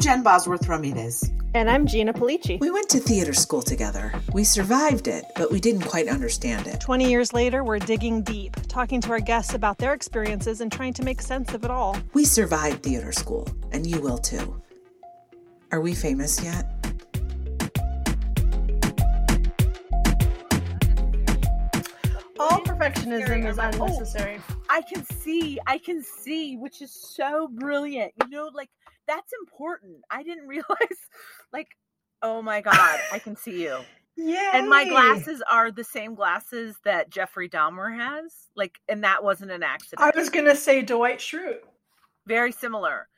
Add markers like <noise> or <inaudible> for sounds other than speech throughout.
I'm Jen Bosworth Ramirez. And I'm Gina Pulice. We went to theater school together. We survived it, but we didn't quite understand it. 20 years later, we're digging deep, talking to our guests about their experiences and trying to make sense of it all. We survived theater school, and you will too. Are we famous yet? All perfectionism is unnecessary. Oh, I can see, I can see, which is so brilliant. You know, like that's important. I didn't <laughs> realize, like, oh my God, I can see you. <laughs> Yeah. And my glasses are the same glasses that Jeffrey Dahmer has. Like, and that wasn't an accident. I was gonna say Dwight Schrute. Very similar.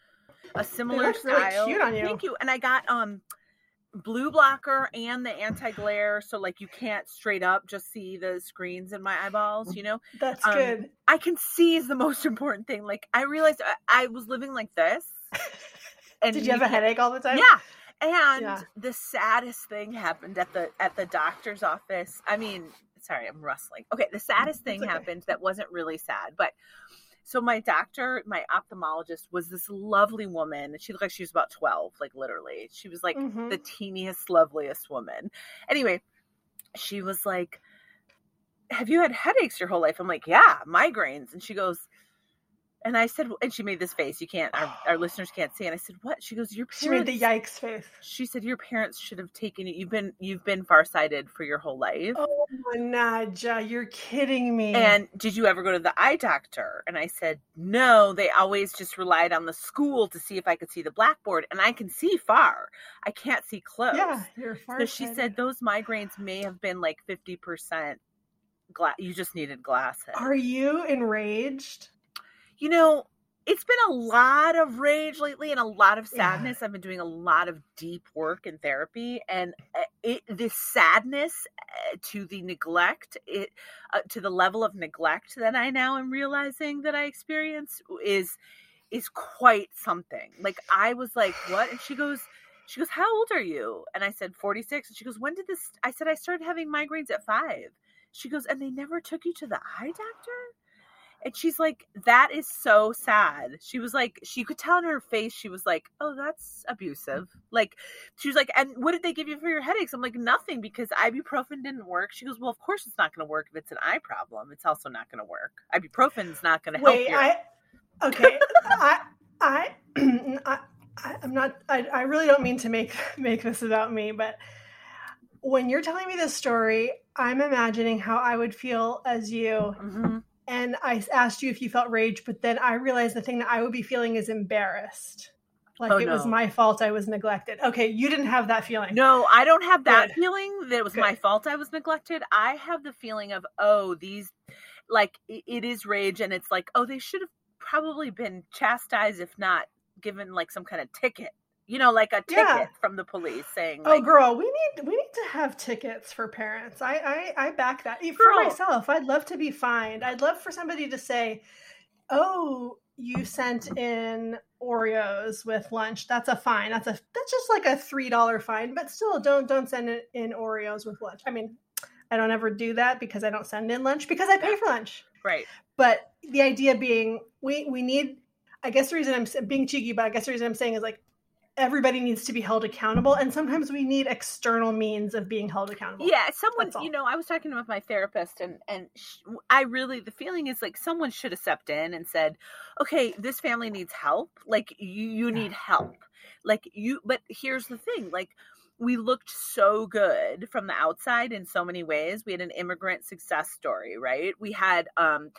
A similar look really style. cute on you. Thank you. And I got um blue blocker and the anti-glare so like you can't straight up just see the screens in my eyeballs you know That's Um, good. i can see is the most <laughs> important thing like i realized i, I was living like this and Did you have a headache all the time? yeah and Yeah. the saddest thing happened at the at the doctor's office i mean sorry i'm rustling okay the saddest thing okay. happened that wasn't really sad but so my doctor my ophthalmologist was this lovely woman she looked like she was about 12 like literally she was like Mhm. the teeniest loveliest woman anyway she was like have you had headaches your whole life i'm like yeah migraines and she goes and I said, and she made this face. You can't, our, our listeners can't see. And I said, what? She goes, your parents. She made the yikes face. She said, your parents should have taken you. You've been, you've been farsighted for your whole life. Oh, Naja, you're kidding me. And did you ever go to the eye doctor? And I said, no, they always just relied on the school to see if I could see the blackboard. And I can see far. I can't see close. yeah, you're far. So she said those migraines may have been like 50% glass. You just needed glasses. Are you enraged? You know, it's been a lot of rage lately and a lot of Yeah. sadness. I've been doing a lot of deep work in therapy, and uh, it this sadness uh, to the neglect, it uh, to the level of neglect that I now am realizing that I experience is is quite something. Like I was like, "What?" And she goes. She goes, How old are you? And I said, 46. And she goes, When did this? I said, I started having migraines at five. She goes, And they never took you to the eye doctor? And she's like, that is so sad. She was like, she could tell in her face, she was like, oh, that's abusive. Like, she was like, and what did they give you for your headaches? I'm like, nothing because ibuprofen didn't work. She goes, well, of course it's not going to work if it's an eye problem. It's also not going to work. Ibuprofen's not going to help Wait, you. I okay. I <clears throat> I I I'm not. I, I really don't mean to make make this about me, but when you're telling me this story, I'm imagining how I would feel as you. Mhm. And I asked you if you felt rage, but then I realized the thing that I would be feeling is embarrassed, like Oh, it was my fault. I was neglected. Okay, you didn't have that feeling. No, I don't have that Good. feeling that it was Good. my fault I was neglected. I have the feeling of, oh, these, like, it is rage, and it's like, oh, they should have probably been chastised, if not given, like, some kind of ticket. You know, like a ticket Yeah. from the police saying, Oh, girl, we need we need to have tickets for parents. I I, I back that E, for myself. I'd love to be fined. I'd love for somebody to say, "Oh, you sent in Oreos with lunch. That's a fine. That's a that's just like a three dollar fine. But still, don't don't send it in Oreos with lunch. I mean, I don't ever do that because I don't send in lunch because I pay for lunch. right. But the idea being, we we need. I guess the reason I'm being cheeky, but I guess the reason I'm saying is like everybody needs to be held accountable, and sometimes we need external means of being held accountable. Yeah, someone, you know, I was talking with my therapist, and and sh- I really the feeling is like someone should have stepped in and said, "Okay, this family needs help. Like you, you need help. Like you." But here's the thing, like. We looked so good from the outside in so many ways. We had an immigrant success story, right? We had um,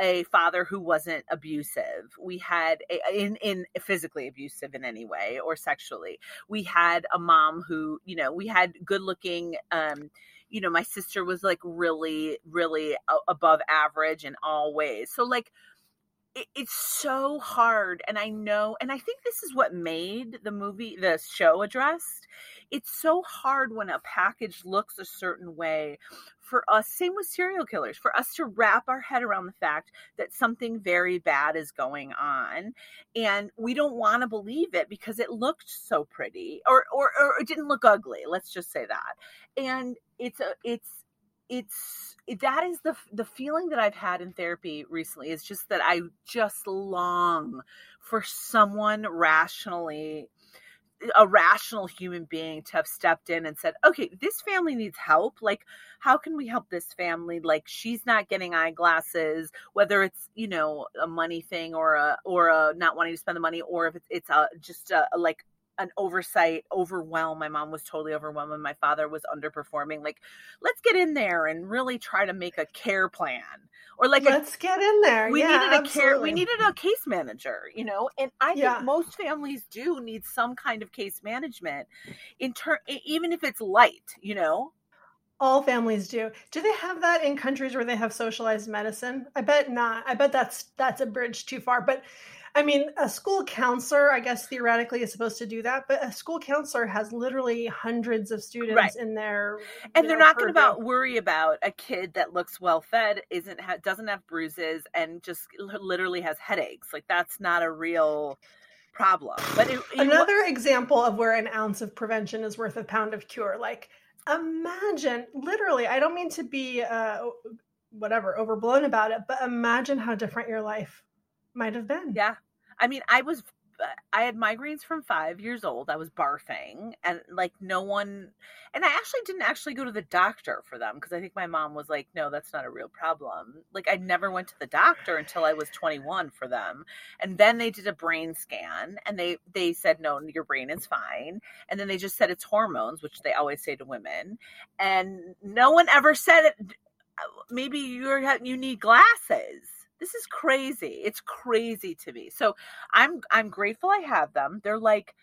a father who wasn't abusive. We had a, in in physically abusive in any way or sexually we had a mom who you know we had good looking um you know my sister was like really really above average in all ways so like it, it's so hard and i know and i think this is what made the movie the show addressed. It's so hard when a package looks a certain way for us same with serial killers for us to wrap our head around the fact that something very bad is going on and we don't want to believe it because it looked so pretty or, or or it didn't look ugly let's just say that. And it's a it's it's that is the the feeling that I've had in therapy recently is just that I just long for someone rationally a rational human being to have stepped in and said, okay, this family needs help. Like, how can we help this family? Like, she's not getting eyeglasses, whether it's, you know, a money thing or a, or a not wanting to spend the money, or if it's, it's a, just a, like an oversight, overwhelm. My mom was totally overwhelmed and my father was underperforming. Like, let's get in there and really try to make a care plan. Or like let's a, get in there. We yeah, needed a absolutely. care we needed a case manager, you know, and I Yeah. think most families do need some kind of case management in turn even if it's light, you know. All families do. Do they have that in countries where they have socialized medicine? I bet not. I bet that's that's a bridge too far. But I mean, a school counselor, I guess theoretically is supposed to do that, but a school counselor has literally hundreds of students Right. in their and you they're not going to about worry about a kid that looks well fed isn't ha- doesn't have bruises and just literally has headaches like that's not a real problem but it, it- Another example of where an ounce of prevention is worth a pound of cure. Like, imagine, literally, I don't mean to be uh, whatever overblown about it, but imagine how different your life might have been. yeah. I mean i was uh, i had migraines from five years old. I was barfing and like no one and i actually didn't actually go to the doctor for them because i think my mom was like no that's not a real problem. Like i never went to the doctor until i was 21 for them and then they did a brain scan and they they said no your brain is fine. And then they just said it's hormones which they always say to women and no one ever said it. Maybe you're you need glasses this is crazy it's crazy to me so i'm i'm grateful i have them they're like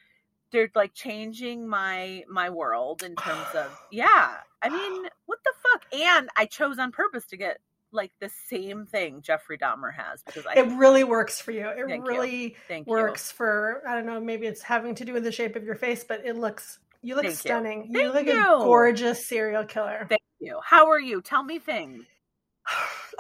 they're like changing my my world in terms of <sighs> yeah i mean what the fuck and i chose on purpose to get like the same thing jeffrey dahmer has because i It really works for you. It Thank you. really thank you works for, I don't know, maybe it's having to do with the shape of your face, but it looks, you look Thank you. stunning. You Thank look a gorgeous serial killer. thank you how are you tell me things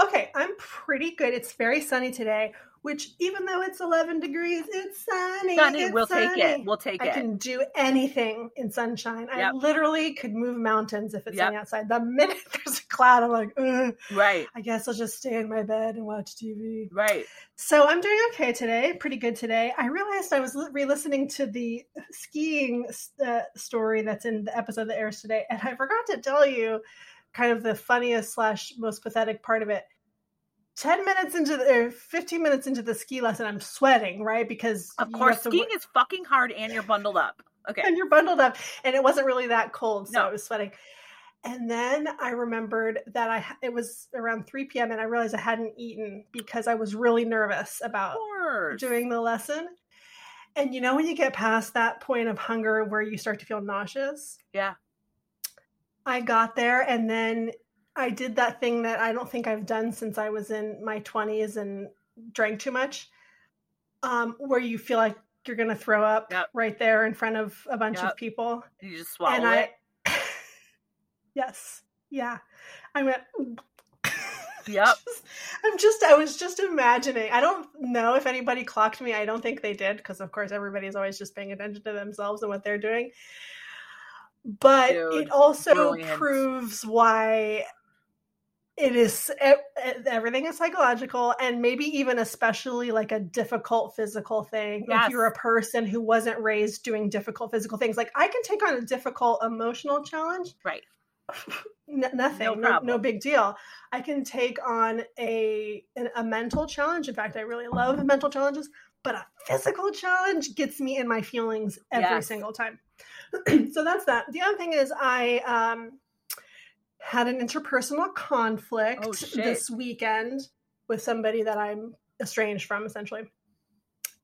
okay, I'm pretty good. It's very sunny today, which even though it's 11 degrees, it's sunny. Sunny, it's we'll take it we'll take I it I can do anything in sunshine. I literally could move mountains if it's Yep. sunny outside. The minute <laughs> there's a cloud, I'm like, Ugh, right I guess I'll just stay in my bed and watch TV. right So I'm doing okay today, pretty good today. I realized I was re-listening to the skiing uh, story that's in the episode that airs today, and I forgot to tell you kind of the funniest slash most pathetic part of it. Ten minutes into the, or fifteen minutes into the ski lesson, I'm sweating, right? Because of course skiing wo- is fucking hard and you're bundled up okay and you're bundled up, and it wasn't really that cold, so No. I was sweating. And then I remembered that I it was around 3 p.m. and I realized I hadn't eaten because I was really nervous about doing the lesson. And you know when you get past that point of hunger where you start to feel nauseous? yeah I got there and then I did that thing that I don't think I've done since I was in my 20s and drank too much. Um, where you feel like you're going to throw up Yep. right there in front of a bunch Yep. of people. you just swallow and I it <laughs> Yes. Yeah. I went <laughs> Yep. Just- I'm just I was just imagining. I don't know if anybody clocked me. I don't think they did because of course everybody's always just paying attention to themselves and what they're doing. But Dude, it also brilliant. proves why it is everything is psychological and maybe even especially like a difficult physical thing Yes. if you're a person who wasn't raised doing difficult physical things like i can take on a difficult emotional challenge Right. <laughs> N- nothing No no, no, big deal i can take on a an, a mental challenge in fact i really love mental challenges but a physical challenge gets me in my feelings every Yes. single time <clears throat> so that's that the other thing is i um had an interpersonal conflict Oh, this weekend with somebody that i'm estranged from essentially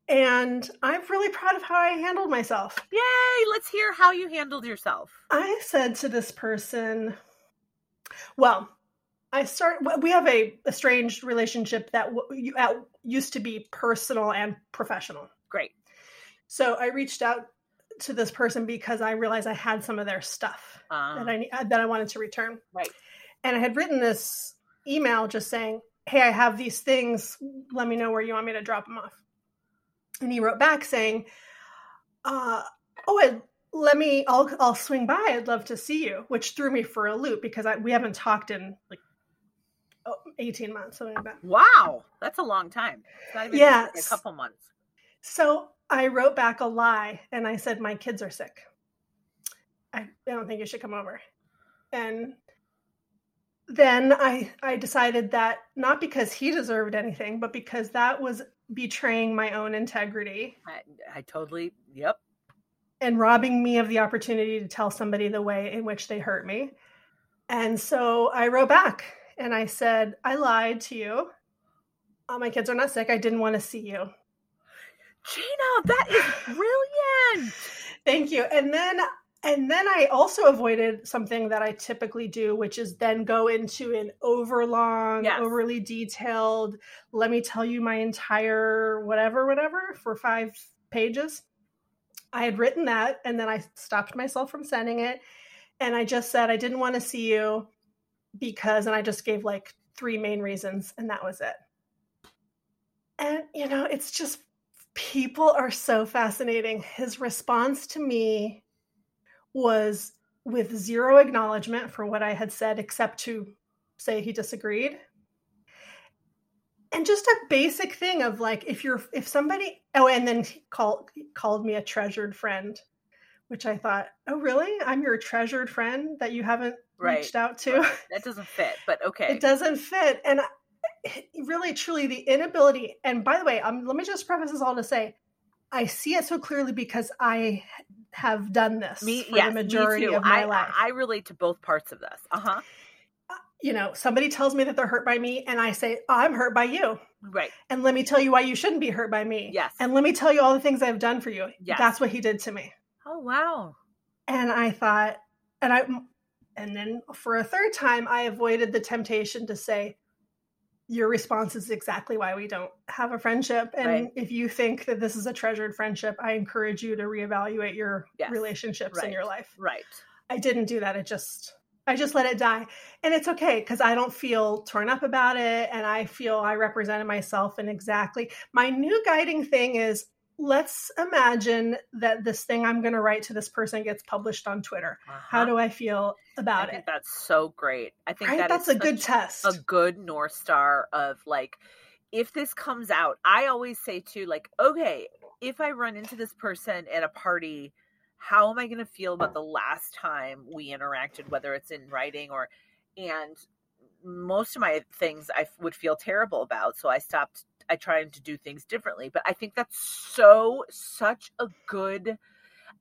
and i'm really proud of how i handled myself Yay! Let's hear how you handled yourself. I said to this person, well, I start. We have a estranged relationship that you- used to be personal and professional. Great. So I reached out to this person because I realized I had some of their stuff Um, that I that I wanted to return. Right. And I had written this email just saying, "Hey, I have these things. Let me know where you want me to drop them off." And he wrote back saying, uh, "Oh, I, let me. I'll I'll swing by. I'd love to see you." Which threw me for a loop because I, we haven't talked in like eighteen months, something like that. wow, that's a long time. It's not even Yeah. like a couple months. So I wrote back a lie and I said, My kids are sick. I, I don't think you should come over. And then I I decided that not because he deserved anything, but because that was betraying my own integrity. I, I totally, yep. And robbing me of the opportunity to tell somebody the way in which they hurt me. And so I wrote back and I said, I lied to you. Oh, my kids are not sick. I didn't want to see you. Gina, that is brilliant. Thank you. And then and then I also avoided something that I typically do, which is then go into an overlong, yes. overly detailed, let me tell you my entire whatever, whatever for five pages. I had written that and then I stopped myself from sending it. And I just said, I didn't want to see you because, and I just gave like three main reasons, and that was it. And, you know, it's just people are so fascinating. His response to me was with zero acknowledgement for what I had said, except to say he disagreed. And just a basic thing of like, if you're, if somebody, oh, and then he called, called me a treasured friend, which I thought, oh, really? I'm your treasured friend that you haven't right. reached out to? Right. <laughs> That doesn't fit, but okay. It doesn't fit. And really, truly, the inability, and by the way, um, let me just preface this all to say, I see it so clearly because I have done this me, for yes, the majority of my I, life. I relate to both parts of this. Uh-huh. Uh, you know, somebody tells me that they're hurt by me, and I say, oh, I'm hurt by you. Right. And let me tell you why you shouldn't be hurt by me. Yes. And let me tell you all the things I've done for you. Yes. That's what he did to me. Oh, wow. And I thought, and I, and then for a third time, I avoided the temptation to say, your response is exactly why we don't have a friendship. And right. if you think that this is a treasured friendship, I encourage you to reevaluate your yes. relationships right. in your life. Right. I didn't do that. It just I just let it die. And it's okay because I don't feel torn up about it. And I feel I represented myself and exactly my new guiding thing is let's imagine that this thing I'm going to write to this person gets published on Twitter. Uh-huh. How do I feel about I it? That's so great. I think that that's a good test. A good North Star of like, if this comes out, I always say to like, okay, if I run into this person at a party, how am I going to feel about the last time we interacted, whether it's in writing or, and most of my things I would feel terrible about. So I stopped I tried to do things differently. But I think that's so such a good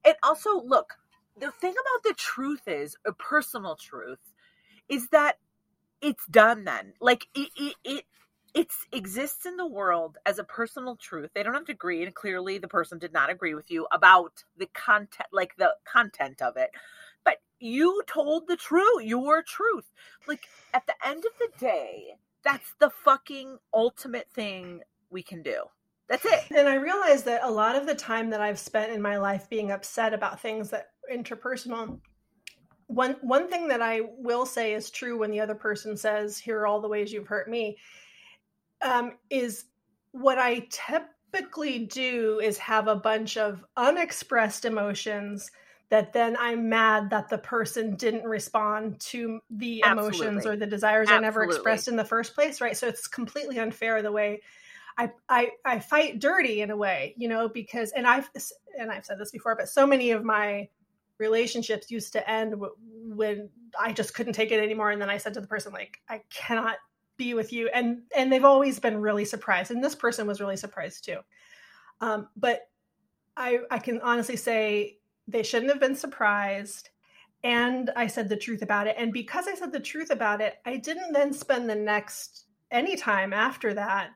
and also look, the thing about the truth is a personal truth is that it's done then. Like it it, it it exists in the world as a personal truth. They don't have to agree, and clearly the person did not agree with you about the content, like the content of it. You told the truth, your truth. Like at the end of the day, that's the fucking ultimate thing we can do. That's it. And I realize that a lot of the time that I've spent in my life being upset about things that interpersonal one one thing that I will say is true when the other person says, "Here are all the ways you've hurt me," um, is what I typically do is have a bunch of unexpressed emotions that then I'm mad that the person didn't respond to the Absolutely. emotions or the desires Absolutely. I never expressed in the first place, right? So it's completely unfair the way I, I I fight dirty in a way, you know, because and I've and I've said this before, but so many of my relationships used to end when I just couldn't take it anymore, and then I said to the person like, I cannot be with you, and and they've always been really surprised, and this person was really surprised too. Um, but I I can honestly say they shouldn't have been surprised. And I said the truth about it. And because I said the truth about it, I didn't then spend the next any time after that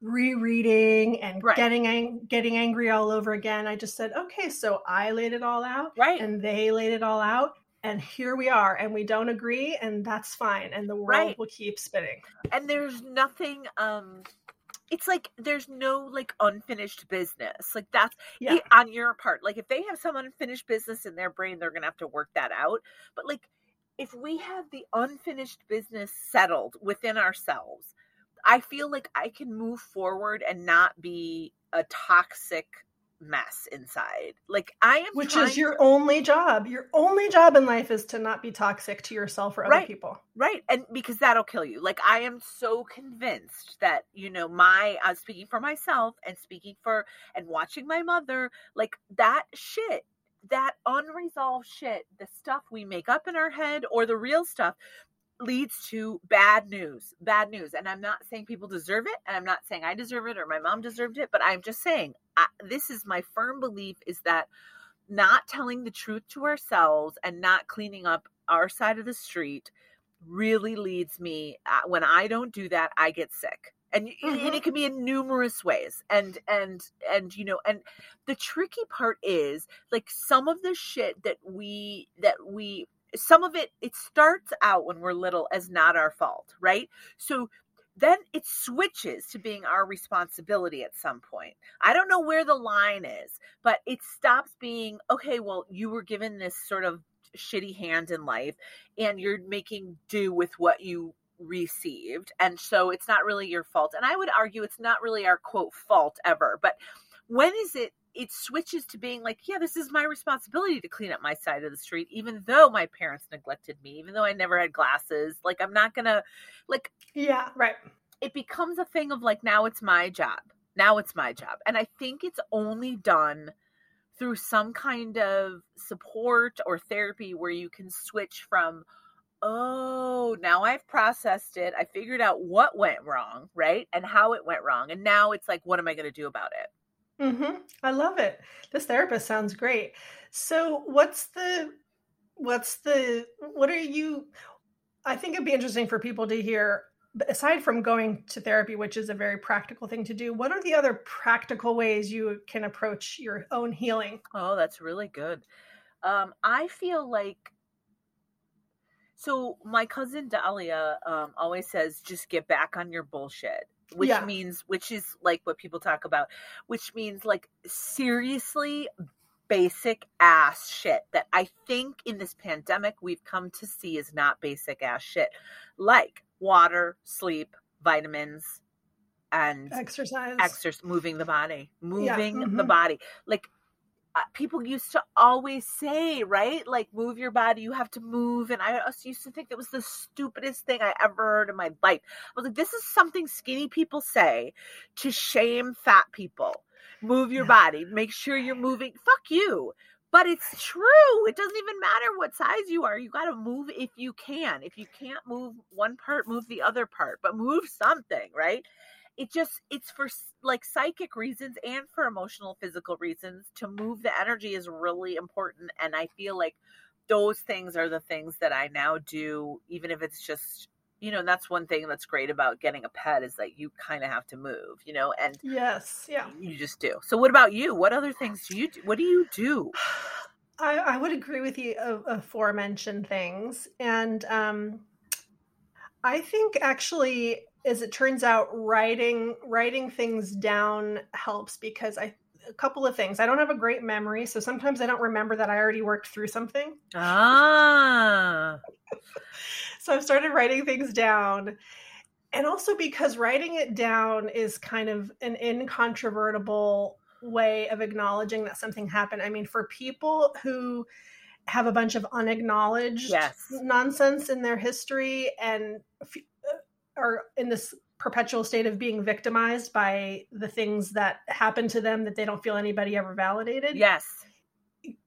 rereading and right. getting ang- getting angry all over again. I just said, okay, so I laid it all out, right, and they laid it all out, and here we are, and we don't agree, and that's fine, and the world right. will keep spinning. And there's nothing. um it's like there's no like unfinished business like that's yeah. it, on your part like if they have some unfinished business in their brain they're gonna have to work that out but like if we have the unfinished business settled within ourselves i feel like i can move forward and not be a toxic mess inside. Like I am Which is your to- only job. Your only job in life is to not be toxic to yourself or other Right. people. right and because that'll kill you like i am so convinced that you know my i'm speaking for myself and speaking for and watching my mother like that shit that unresolved shit the stuff we make up in our head or the real stuff leads to bad news bad news and i'm not saying people deserve it and i'm not saying i deserve it or my mom deserved it but i'm just saying I, this is my firm belief is that not telling the truth to ourselves and not cleaning up our side of the street really leads me uh, when i don't do that i get sick. And, y- and it can be in numerous ways. And and and you know and the tricky part is like some of the shit that we that we some of it it starts out when we're little as not our fault right? So then it switches to being our responsibility at some point. I don't know where the line is but it stops being okay well you were given this sort of shitty hand in life and you're making do with what you received and so it's not really your fault. And i would argue it's not really our quote fault ever but when is it it switches to being like yeah this is my responsibility to clean up my side of the street even though my parents neglected me even though i never had glasses. Like i'm not gonna like Yeah, right. it becomes a thing of like now it's my job now it's my job. And i think it's only done through some kind of support or therapy where you can switch from oh now i've processed it. I figured out what went wrong right and how it went wrong and now it's like what am i going to do about it hmm I love it. This therapist sounds great. So, what's the, what's the, what are you? I think it'd be interesting for people to hear. Aside from going to therapy, which is a very practical thing to do, what are the other practical ways you can approach your own healing? Oh, that's really good. Um, I feel like so my cousin Dahlia um, always says, just get back on your bullshit, which Yeah. means, which is like what people talk about, which means like seriously basic ass shit that I think in this pandemic we've come to see is not basic ass shit, like water, sleep, vitamins, and Exercise. exercise moving the body moving the mhm. body like Uh, people used to always say right like move your body you have to move and i used to think that was the stupidest thing i ever heard in my life. I was like this is something skinny people say to shame fat people. Move your Yeah. body make sure you're moving fuck you. But it's true it doesn't even matter what size you are you got to move if you can. If you can't move one part move the other part but move something right it just it's for like psychic reasons and for emotional physical reasons to move the energy is really important and i feel like those things are the things that i now do even if it's just you know that's one thing that's great about getting a pet is that you kind of have to move you know and yes. Yeah. you just do so what about you what other things do you do what do you do <sighs> I, I would agree with the uh, aforementioned things. And um, I think actually, as it turns out, writing writing things down helps because I a couple of things. I don't have a great memory, so sometimes I don't remember that I already worked through something. ah <laughs> So I've started writing things down. And also because writing it down is kind of an incontrovertible way of acknowledging that something happened. I mean, for people who have a bunch of unacknowledged Yes. nonsense in their history and f- are in this perpetual state of being victimized by the things that happen to them that they don't feel anybody ever validated yes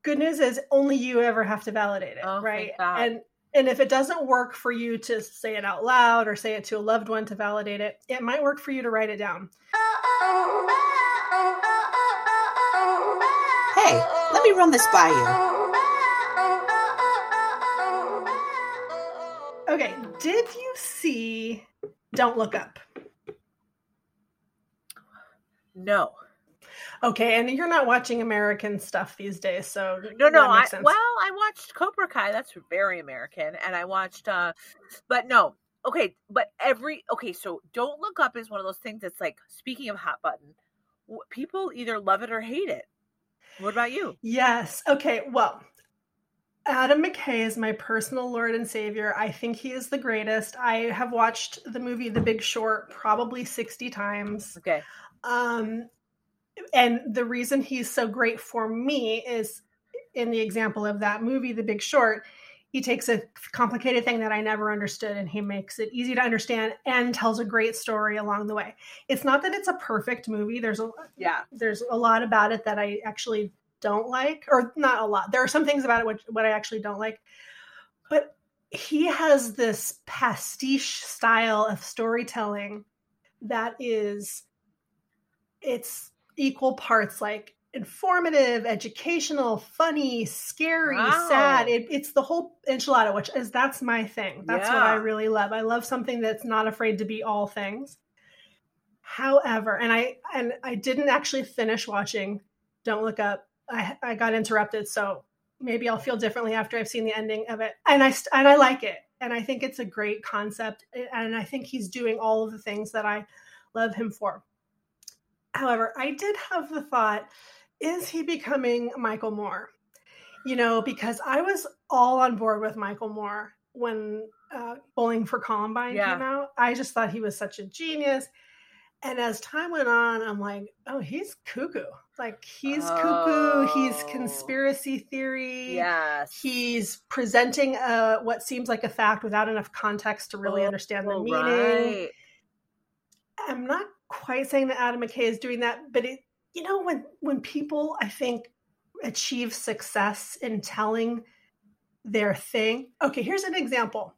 good news is only you ever have to validate it, Oh, right? And and if it doesn't work for you to say it out loud or say it to a loved one to validate it, it might work for you to write it down. Hey, let me run this by you. Okay, did you see Don't Look Up? no Okay, and you're not watching American stuff these days, so No, no. I, well, I watched Cobra Kai. That's very American, and I watched. uh But no, okay. But every okay. So don't look up is one of those things that's like. Speaking of hot button, people either love it or hate it. What about you? Yes. Okay. Well, Adam McKay is my personal Lord and Savior. I think he is the greatest. I have watched the movie The Big Short probably 60 times. Okay. Um, and the reason he's so great for me is in the example of that movie, The Big Short. He takes a complicated thing that I never understood and he makes it easy to understand and tells a great story along the way. It's not that it's a perfect movie. There's a Yeah. there's a lot about it that I actually don't like, or not a lot. There are some things about it which what I actually don't like, but he has this pastiche style of storytelling that is it's equal parts like informative, educational, funny, scary, Wow. sad. It, it's the whole enchilada, which is that's my thing. That's what I really love. I love something that's not afraid to be all things. However, and I and I didn't actually finish watching Don't Look Up. I I got interrupted, so maybe I'll feel differently after I've seen the ending of it. And I and I like it, and I think it's a great concept, and I think he's doing all of the things that I love him for. However, I did have the thought: Is he becoming Michael Moore? You know, because I was all on board with Michael Moore when uh, Bowling for Columbine Yeah. came out. I just thought he was such a genius. And as time went on, I'm like, oh, he's cuckoo. Like he's cuckoo. He's Oh. conspiracy theory. Yes. He's presenting uh, what seems like a fact without enough context to really Oh, understand the Oh, meaning. right. I'm not quite saying that Adam McKay is doing that, but it, you know, when when people I think achieve success in telling their thing. Okay, here's an example.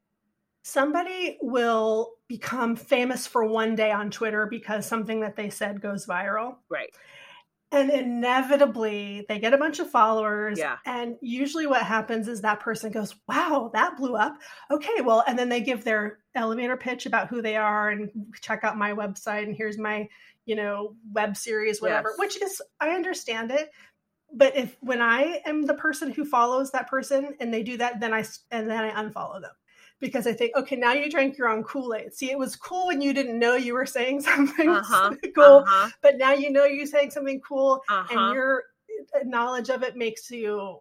Somebody will become famous for one day on Twitter because something that they said goes viral. Right. And inevitably, they get a bunch of followers. Yeah. And usually, what happens is that person goes, Wow, that blew up. Okay, well, and then they give their elevator pitch about who they are and check out my website. And here's my, you know, web series, whatever, Yes. which is, I understand it. But if when I am the person who follows that person and they do that, then I, and then I unfollow them because I think, okay, now you drank your own Kool Aid. See, it was cool when you didn't know you were saying <laughs> something Uh-huh. cool Uh-huh. but now you know you're saying something cool Uh-huh. and your uh, knowledge of it makes you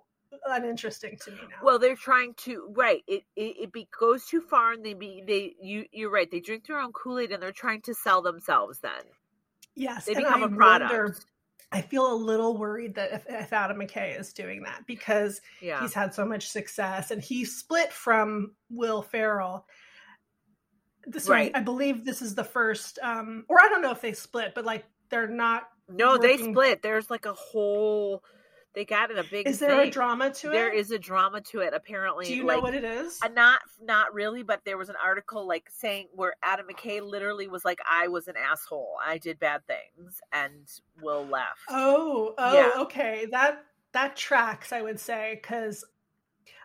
uninteresting to me now Well, they're trying to right. It it, it be, goes too far, and they be they you you're right. They drink their own Kool Aid, and they're trying to sell themselves. Then yes they become a product. wonder- i feel a little worried that if, if adam mckay is doing that because yeah, he's had so much success and he split from will ferrell this Right. i believe this is the first um or i don't know if they split but like they're not no, they split. There's like a whole. They got in a big. is there a drama to it There is a drama to it. Apparently, do you like, know what it is Uh, not not really, but there was an article like saying where Adam McKay literally was like, "I was an asshole. I did bad things," and Will left. Oh, oh, Yeah. okay. That that tracks, I would say, because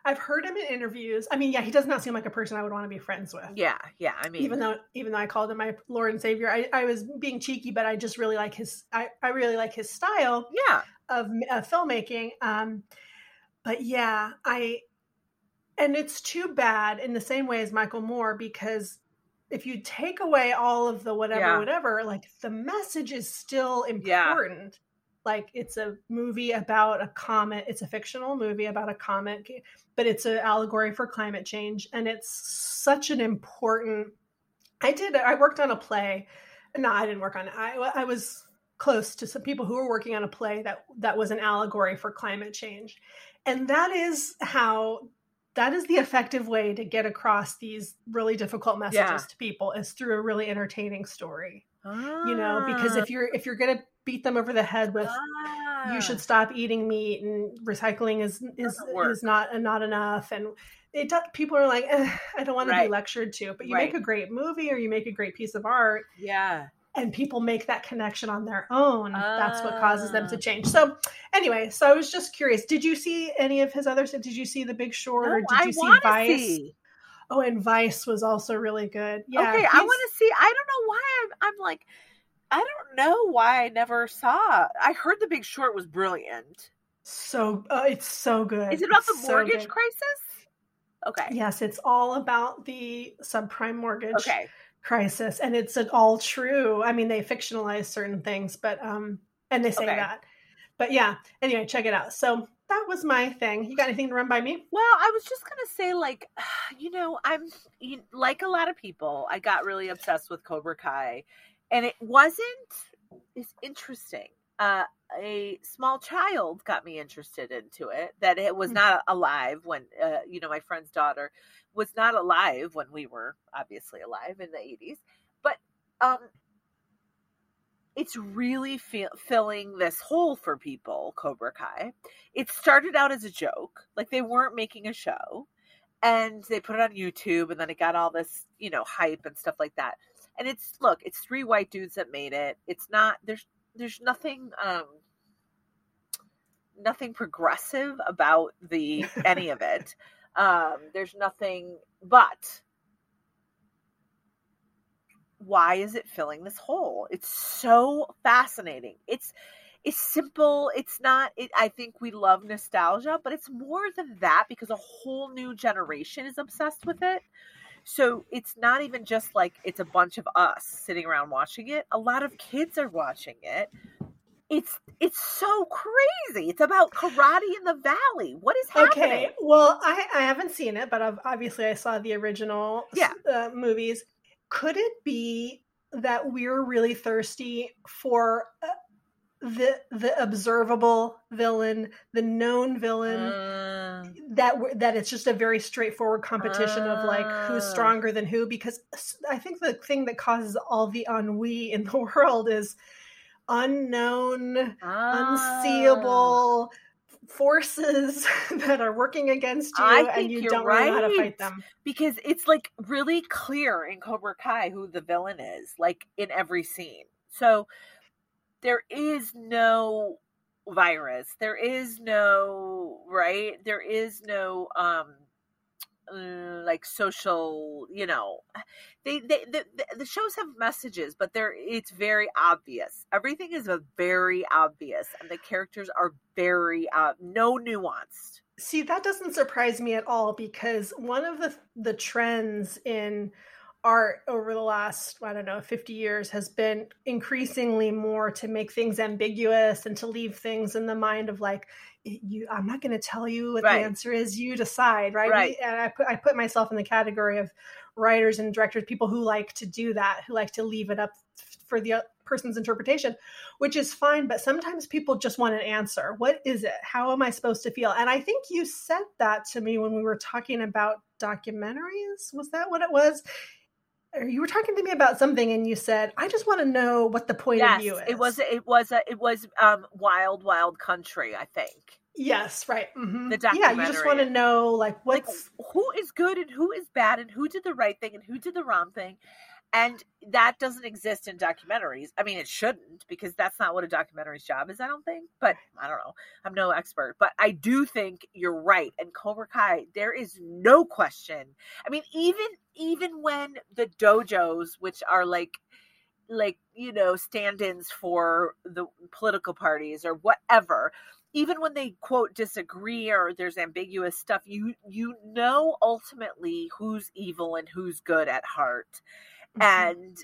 I've heard him in interviews. I mean, yeah, he does not seem like a person I would want to be friends with. yeah, yeah. I mean, Even though, even though I called him my Lord and Savior, I, I was being cheeky, but I just really like his. I, I really like his style yeah, of, of filmmaking. Um, but yeah, I, and it's too bad in the same way as Michael Moore because if you take away all of the whatever, Yeah. whatever, like the message is still Yeah. important. Like it's a movie about a comet. It's a fictional movie about a comet, but it's an allegory for climate change, and it's such an important. I did. I worked on a play. No, I didn't work on it. I, I was close to some people who were working on a play that that was an allegory for climate change, and that is how that is the effective way to get across these really difficult messages Yeah. to people is through a really entertaining story you know Ah. because if you're if you're gonna beat them over the head with you should stop eating meat and recycling is is is not not enough and it does, people are like i don't want to be lectured to but you Right. make a great movie or you make a great piece of art yeah, and people make that connection on their own that's what causes them to Ah. change so anyway so i was just curious did you see any of his other did you see the big short or No, did I you see vice see. Oh and vice was also really good yeah okay, I want to see. I don't know why I'm, I'm like, I don't know why I never saw. I heard The Big Short was brilliant. so uh, it's so good Is it about the It's so mortgage good. crisis? Okay. Yes, it's all about the subprime mortgage Okay. crisis, and it's all true. I mean, they fictionalize certain things, but um, and they say Okay. that. But yeah, anyway, check it out. So that was my thing. You got anything to run by me? Well, I was just gonna say, like, <sighs> you know, I'm you, like a lot of people. I got really obsessed with Cobra Kai, and it wasn't. It's interesting. uh, a small child got me interested into it. That it was Mhm. not alive when, uh, you know, my friend's daughter was not alive when we were obviously alive in the 80s. But um, it's really feel, filling this hole for people, Cobra Kai. It started out as a joke, like they weren't making a show. And they put it on YouTube, and then it got all this, you know, hype and stuff like that. And it's look, it's three white dudes that made it. It's not there's there's nothing um nothing progressive about the any of it. <laughs> Um there's nothing but why is it filling this hole? It's so fascinating. It's it's simple. It's not it, I think we love nostalgia, but it's more than that because a whole new generation is obsessed with it. So it's not even just like it's a bunch of us sitting around watching it. A lot of kids are watching it. It's it's so crazy. It's about karate in the valley. What is happening? Okay, well, I, I haven't seen it, but I've, obviously I saw the original Yeah. uh, movies. Could it be that we're really thirsty for uh, the the observable villain, the known villain? Uh, that that it's just a very straightforward competition of like who's Ah. stronger than who because I think the thing that causes all the ennui in <laughs> the world is unknown ah. unseeable forces <laughs> that are working against you and you don't really know how to fight them because it's like really clear in Cobra Kai who the villain is, like in every scene. So there is no virus. There is no right. There is no um like social you know they, they the, the shows have messages but they're it's very obvious. Everything is very obvious and the characters are very uh no nuanced. See, that doesn't surprise me at all because one of the the trends in art over the last I don't know 50 years has been increasingly more to make things ambiguous and to leave things in the mind of like you I'm not going to tell you what Right. the answer is. You decide right, Right. and I put I put myself in the category of writers and directors people who like to do that who like to leave it up for the person's interpretation which is fine but sometimes people just want an answer. What is it? How am i supposed to feel? And i think you said that to me when we were talking about documentaries. Was that what it was you were talking to me about something and you said i just want to know what the point yes of view is it was it was a, it was um wild wild country i think. Yes right mhm. The yeah you just want to know like like what's who is good and who is bad and who did the right thing and who did the wrong thing and that doesn't exist in documentaries. I mean it shouldn't because that's not what a documentary's job is i don't think but i don't know. I'm no expert but i do think you're right. And cobra kai there is no question. I mean even even when the dojos which are like like you know stand-ins for the political parties or whatever even when they quote disagree or there's ambiguous stuff you you know ultimately who's evil and who's good at heart Mhm. and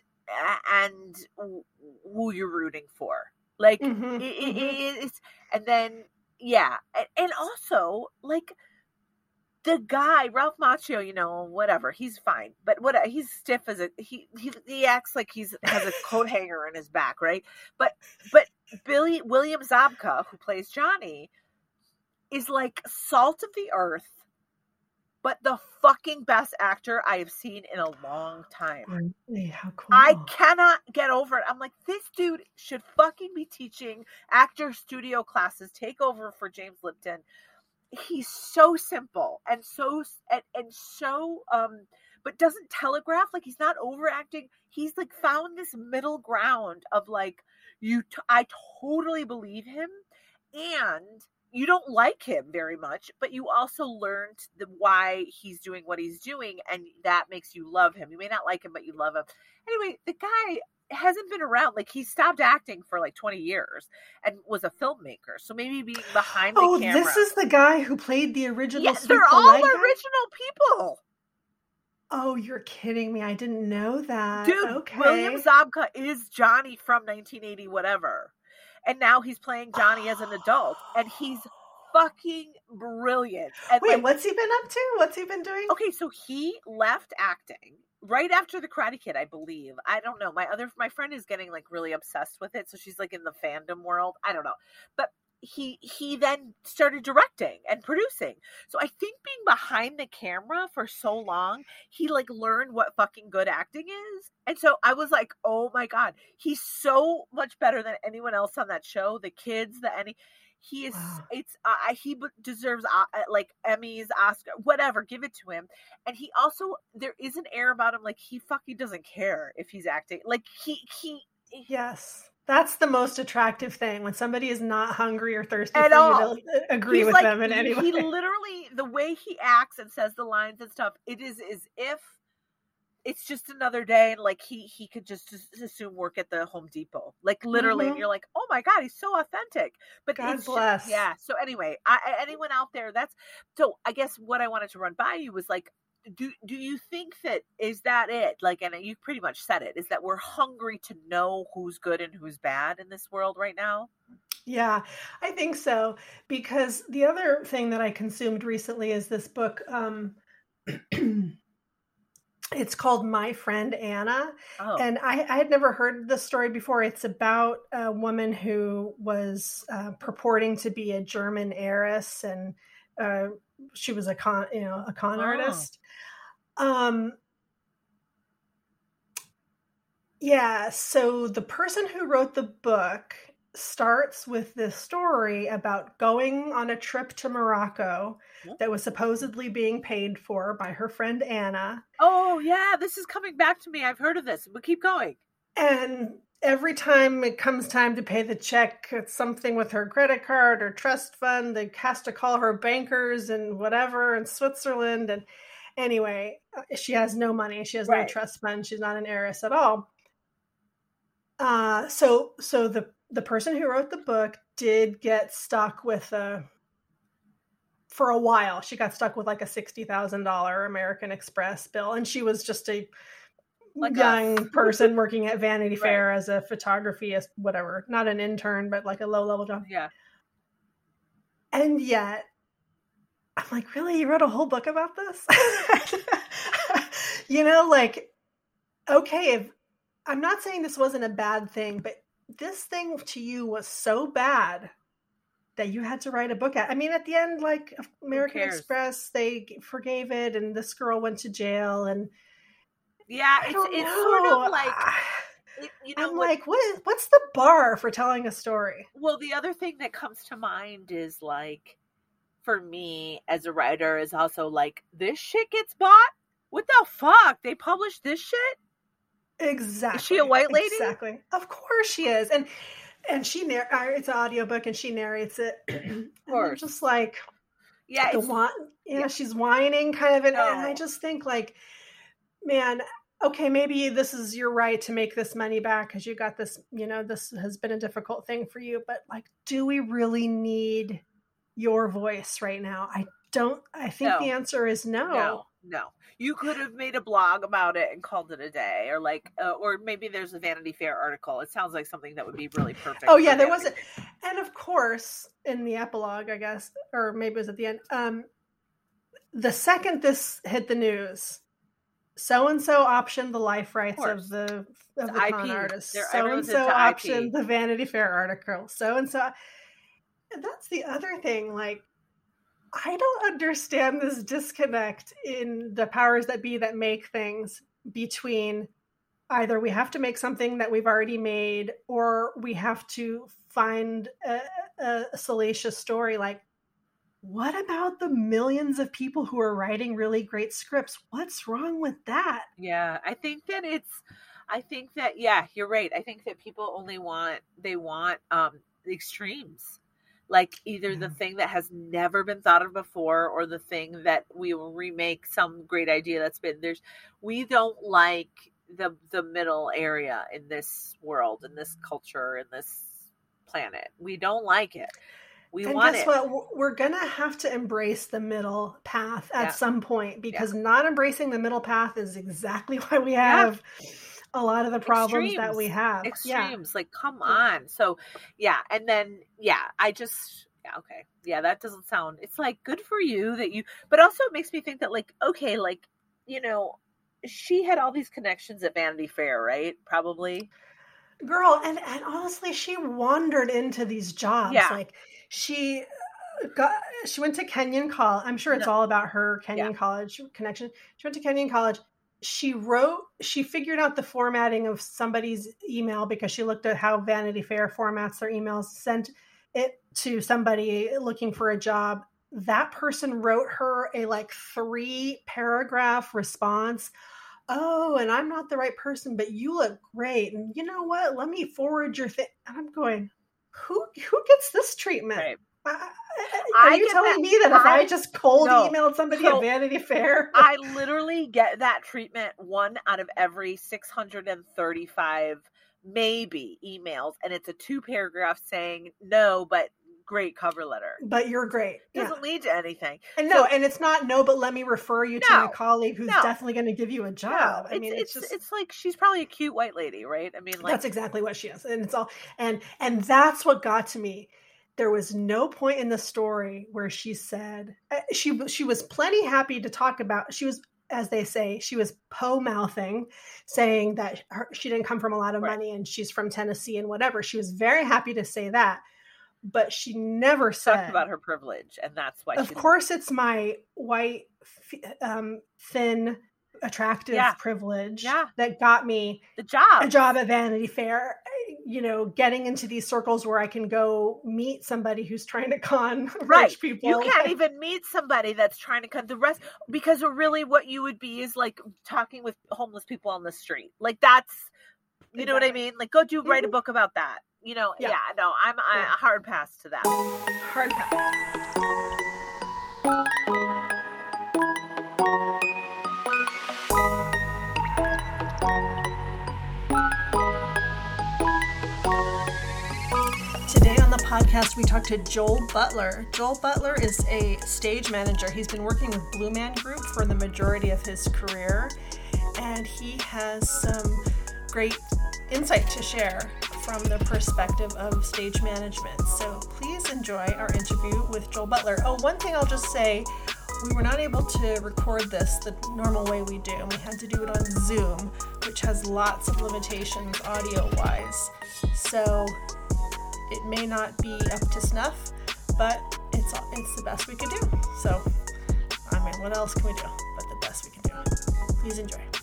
and who you're rooting for like Mhm, it, it, mhm. it's and then yeah and, and also like the guy Ralph Macchio, you know, whatever, he's fine, but what he's stiff as a he he, he acts like he's has a coat <laughs> hanger in his back, right? But but Billy William Zabka, who plays Johnny, is like salt of the earth, but the fucking best actor I have seen in a long time. Really? how cool I cannot get over it. I'm like, this dude should fucking be teaching actor studio classes. Take over for James Lipton. He's so simple and so and, and so um but doesn't telegraph like he's not overacting. He's like found this middle ground of like you t- I totally believe him and you don't like him very much, but you also learned the why he's doing what he's doing, and that makes you love him. You may not like him, but you love him. Anyway, the guy hasn't been around like he stopped acting for like 20 years and was a filmmaker so maybe being behind the oh camera this is the guy who played the original yes they're the all guy? original people oh you're kidding me i didn't know that dude okay william zabka is johnny from 1980 whatever and now he's playing johnny as an adult and he's fucking brilliant and wait like, what's he been up to what's he been doing okay so he left acting right after the Karate Kid, I believe. I don't know. My other my friend is getting like really obsessed with it, so she's like in the fandom world. I don't know, but he he then started directing and producing. So I think being behind the camera for so long, he like learned what fucking good acting is. And so I was like, "Oh my god, he's so much better than anyone else on that show. The kids, the any he is Wow. it's uh, he deserves uh, like Emmys, Oscar, whatever, give it to him. And he also there is an air about him like he fucking doesn't care if he's acting. Like he he Yes. That's the most attractive thing when somebody is not hungry or thirsty At for all. agree he's with like, them in any way. He <laughs> literally, the way he acts and says the lines and stuff, it is as if it's just another day and like he he could just, just assume work at the Home Depot, like literally, and Mhm. you're like, oh my god, he's so authentic. But God bless. yeah. So anyway, I- anyone out there, that's so. I guess what I wanted to run by you was like. Do do you think that is that it? Like, and you pretty much said it. Is that we're hungry to know who's good and who's bad in this world right now? Yeah, I think so. Because the other thing that I consumed recently is this book. Um, <clears throat> it's called My Friend Anna. Oh, And I, I had never heard this story before. It's about a woman who was uh, purporting to be a German heiress, and uh, she was a con, you know, a con Oh. artist. Um, yeah. So the person who wrote the book starts with this story about going on a trip to Morocco Yep. that was supposedly being paid for by her friend Anna. Oh yeah, this is coming back to me. I've heard of this, but keep going. And every time it comes time to pay the check, it's something with her credit card or trust fund. They has to call her bankers and whatever in Switzerland. And anyway, uh, she has no money. She has no trust fund. She's not an heiress at all. Uh, so so the the person who wrote the book did get stuck with a for a while. She got stuck with like a sixty thousand dollar American Express bill, and she was just a Like young us. <laughs> person working at Vanity Right. Fair as a photography, as whatever, not an intern, but like a low level job. Yeah. And yet, I'm like, really? You wrote a whole book about this? <laughs> you know, like, okay, if, I'm not saying this wasn't a bad thing, but this thing to you was so bad that you had to write a book at. I mean, at the end, like American? Express, they forgave it, and this girl went to jail, and Yeah, it's it's know. sort of like it- you know I'm what, like, what is, what's the bar for telling a story? well the other thing that comes to mind is like for me as a writer is also like this shit gets bought? What the fuck? They published this shit? Exactly. Is she a white lady? Exactly. Of course she is. And and she narr- uh, it's an audiobook and she narrates it. <clears throat> I'm course. just like Yeah, the it's, yeah, yeah. she's whining kind of and, and I just think like man, okay, maybe this is your right to make this money back because you got this, you know, this has been a difficult thing for you, but like do we really need your voice right now? I don't I think No. the answer is no, no. You could have made a blog about it and called it a day, or like, uh, or maybe there's a Vanity Fair article. It sounds like something that would be really perfect. Oh yeah, there was a, and of course in the epilogue, I guess, or maybe it was at the end. Um, the second this hit the news, so and so optioned the life rights course. of the of the con artist. So and so optioned the Vanity Fair article. So and so. And that's the other thing. Like, I don't understand this disconnect in the powers that be that make things between either we have to make something that we've already made or we have to find a, a salacious story like what about the millions of people who are writing really great scripts what's wrong with that Yeah, I think that it's I think that yeah, you're right. I think that people only want they want um the extremes. Like either the thing that has never been thought of before or the thing that we will remake some great idea that's been there's we don't like the the middle area in this world, in this culture, in this planet. We don't like it. We and want guess it. what we're gonna have to embrace the middle path at Yeah. some point because not embracing the middle path is exactly <laughs> why we have a lot of the problems that we Extremes. have yeah extremes like come on so yeah and then yeah i just yeah okay yeah that doesn't sound it's like good for you that you but also it makes me think that like okay like you know she had all these connections at Vanity Fair, right? Probably. Girl, and, and honestly, she wandered into these jobs. Yeah. Like she uh, got she went to Kenyon College. I'm sure it's No. all about her Kenyon Yeah. College connection. She went to Kenyon College. She wrote, she figured out the formatting of somebody's email because she looked at how Vanity Fair formats their emails, sent it to somebody looking for a job. That person wrote her a like three paragraph response. Oh, and I'm not the right person, but you look great. And you know what? Let me forward your thing. And I'm going, who who gets this treatment? Right. I, I- I are you telling that- me that if I, I- just cold no. emailed somebody So, at Vanity Fair? I literally get that treatment one out of every 635 maybe emails, and it's a two paragraph saying no, but great cover letter. but you're great. Yeah. Doesn't lead to anything. And no, and it's not no, but let me refer you to No. my colleague who's No. definitely going to give you a job. I mean, it's it's, just it's like she's probably a cute white lady, right? I mean, like that's exactly what she is, and it's all and and that's what got to me. There was no point in the story where she said uh, she she was plenty happy to talk about. She was, as they say, she was po mouthing, saying that her, she didn't come from a lot of Right. money and she's from Tennessee and whatever. She was very happy to say that, but she never said about her privilege, and that's why. of course it's my white um, thin attractive Yeah. privilege Yeah. that got me the job. a job at vanity fair you know getting into these circles where i can go meet somebody who's trying to con <laughs> Right. rich people You can't even meet somebody that's trying to cut the rest because really what you would be is like talking with homeless people on the street. Like that's you know what I mean? Like go do write a Mhm. book about that. You know, yeah, Yeah. no, I'm I, Yeah. a hard pass to that. hard pass Today on the podcast, we talked to Joel Butler. Joel Butler is a stage manager. He's been working with Blue Man Group for the majority of his career, and he has some great insight to share from the perspective of stage management. So please enjoy our interview with Joel Butler. Oh, one thing I'll just say we were not able to record this the normal way we do, and we had to do it on Zoom, which has lots of limitations audio wise. So it may not be up to snuff, but it's it's the best we could do. So, I mean, what else can we do but the best we can do? Please enjoy.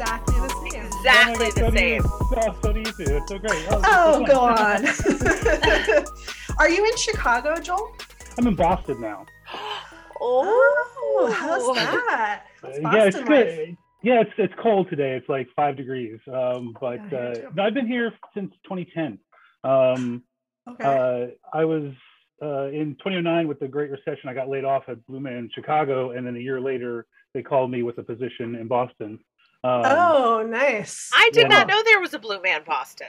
Exactly the same. Exactly the same. Oh, so do you too. It's so great. Oh, it's go on. Are you in Chicago, Joel? I'm in Boston now. Oh, how's that? How's yeah, it's Boston life? good. Yeah, it's it's cold today. It's like five degrees. Um, but Yeah, uh, no, I've been here since 2010. Um, Okay. uh, I was uh, in 2009 with the Great Recession. I got laid off at Blue Man Chicago, and then a year later they called me with a position in Boston. Um, oh, nice. I did Yeah. not know there was a Blue Man Boston.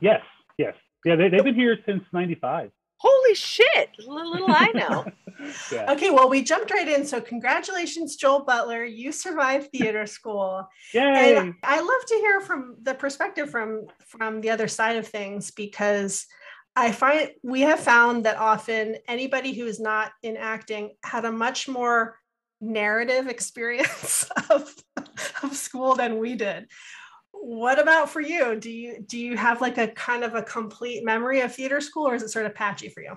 Yes, yes, yeah. They they've been here since '95. Holy shit! Little, little I know. <laughs> yeah. Okay, well, we jumped right in. So, congratulations, Joel Butler. You survived theater school. <laughs> Yay! And I love to hear from the perspective from from the other side of things because I find we have found that often anybody who is not in acting had a much more narrative experience <laughs> of, <laughs> of school than we did. What about for you? Do you do you have like a kind of a complete memory of theater school or is it sort of patchy for you?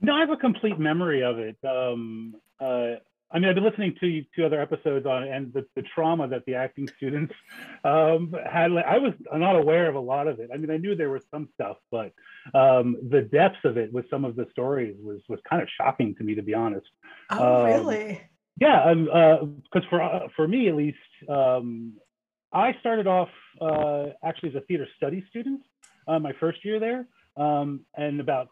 No, I have a complete memory of it. Um, uh, I mean, I've been listening to two other episodes on and the, the trauma that the acting students um, had. Like, I was not aware of a lot of it. I mean, I knew there was some stuff, but um, the depths of it with some of the stories was was kind of shocking to me, to be honest. Oh, Um, really? Yeah, because for uh, for me at least, um, I started off uh, actually as a theater studies student uh, my first year there, um, and about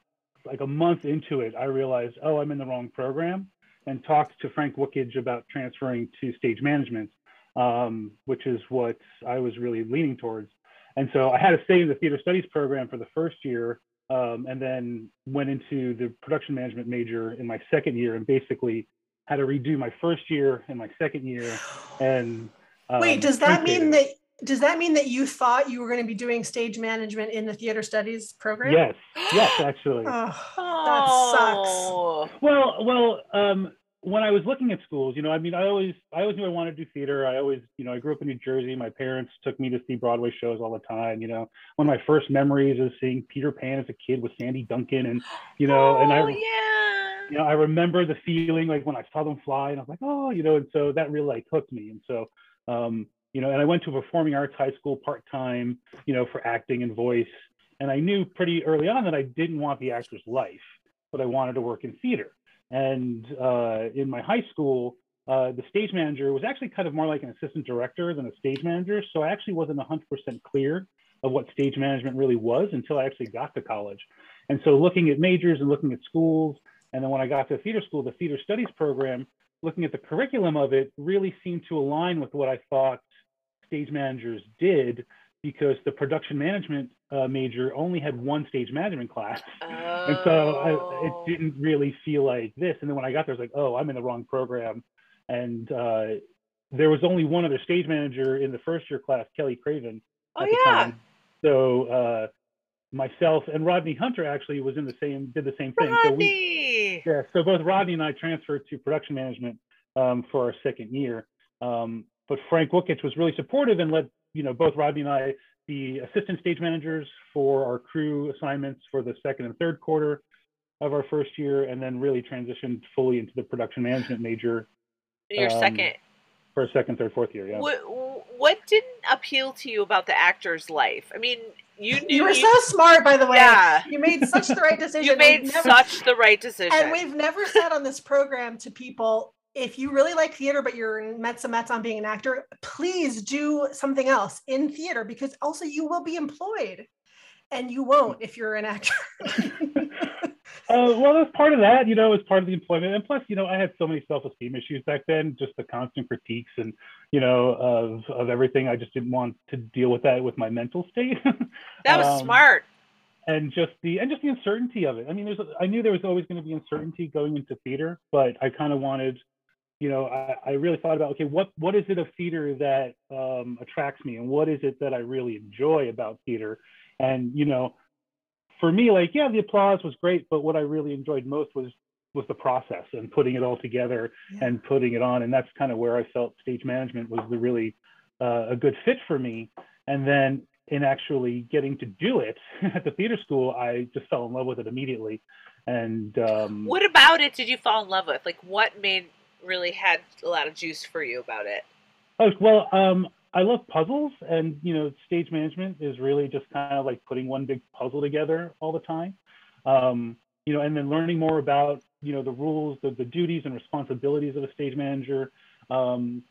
like a month into it, I realized, oh, I'm in the wrong program, and talked to Frank Wukitsch about transferring to stage management, um, which is what I was really leaning towards. And so I had to stay in the theater studies program for the first year, um, and then went into the production management major in my second year, and basically had to redo my first year and my second year. And um, Wait, does that mean truncated. does that mean that you thought you were going to be doing stage management in the theater studies program? Yes, yes, actually. <gasps> Oh, that sucks. Well, well, um, when I was looking at schools, you know, I mean, I always, I always knew I wanted to do theater. I always, you know, I grew up in New Jersey. My parents took me to see Broadway shows all the time. You know, one of my first memories is seeing Peter Pan as a kid with Sandy Duncan, and you know, <gasps> oh, and I, yeah. You know, I remember the feeling like when I saw them fly, and I was like, oh, you know, and so that really like hooked me. And so, um, you know, and I went to a performing arts high school part time, you know, for acting and voice. And I knew pretty early on that I didn't want the actor's life, but I wanted to work in theater. And uh, in my high school, uh, the stage manager was actually kind of more like an assistant director than a stage manager. So I actually wasn't 100% clear of what stage management really was until I actually got to college. And so looking at majors and looking at schools, and then when I got to theater school, the theater studies program, looking at the curriculum of it really seemed to align with what I thought stage managers did because the production management uh, major only had one stage management class. And so I, it Oh. didn't really feel like this. And then when I got there, I was like, oh, I'm in the wrong program. And uh, there was only one other stage manager in the first year class, Kelly Craven. Oh, at the yeah. time. So uh, myself and Rodney Hunter actually was in the same, did the same thing. So we, Rodney. yeah, so both Rodney and I transferred to production management um, for our second year. Um, but Frank Wukitsch was really supportive and let you know both Rodney and I be assistant stage managers for our crew assignments for the second and third quarter of our first year, and then really transitioned fully into the production management major Your um, second. for a second, third, fourth year. Yeah. What what didn't appeal to you about the actor's life? I mean, <laughs> you knew You were so smart, by the way. Yeah. You made such the right <laughs> decision. you made never- such the right decision. And we've never said on this program to people, if you really like theater, but you're met and Mets on being an actor, please do something else in theater because also you will be employed. And you won't if you're an actor. <laughs> Uh, well, that's part of that, you know, as part of the employment. And plus, you know, I had so many self-esteem issues back then, just the constant critiques and, you know, of, of everything. I just didn't want to deal with that with my mental state. <laughs> that was um, smart. and just the, and just the uncertainty of it. I mean, there's, I knew there was always going to be uncertainty going into theater, but I kind of wanted, you know, I, I really thought about, okay, what, what is it of theater that um, attracts me? And what is it that I really enjoy about theater? And, you know, for me, like, yeah, the applause was great, but what I really enjoyed most was was the process and putting it all together Yeah. and putting it on. And that's kind of where I felt stage management was the really uh, a good fit for me. And then in actually getting to do it <laughs> at the theater school, I just fell in love with it immediately. And um, What about it did you fall in love with? Like, what made really had a lot of juice for you about it? Oh, well, um, I love puzzles, and you know, stage management is really just kind of like putting one big puzzle together all the time. Um, you know, and then learning more about you know the rules, the, the duties and responsibilities of a stage manager um,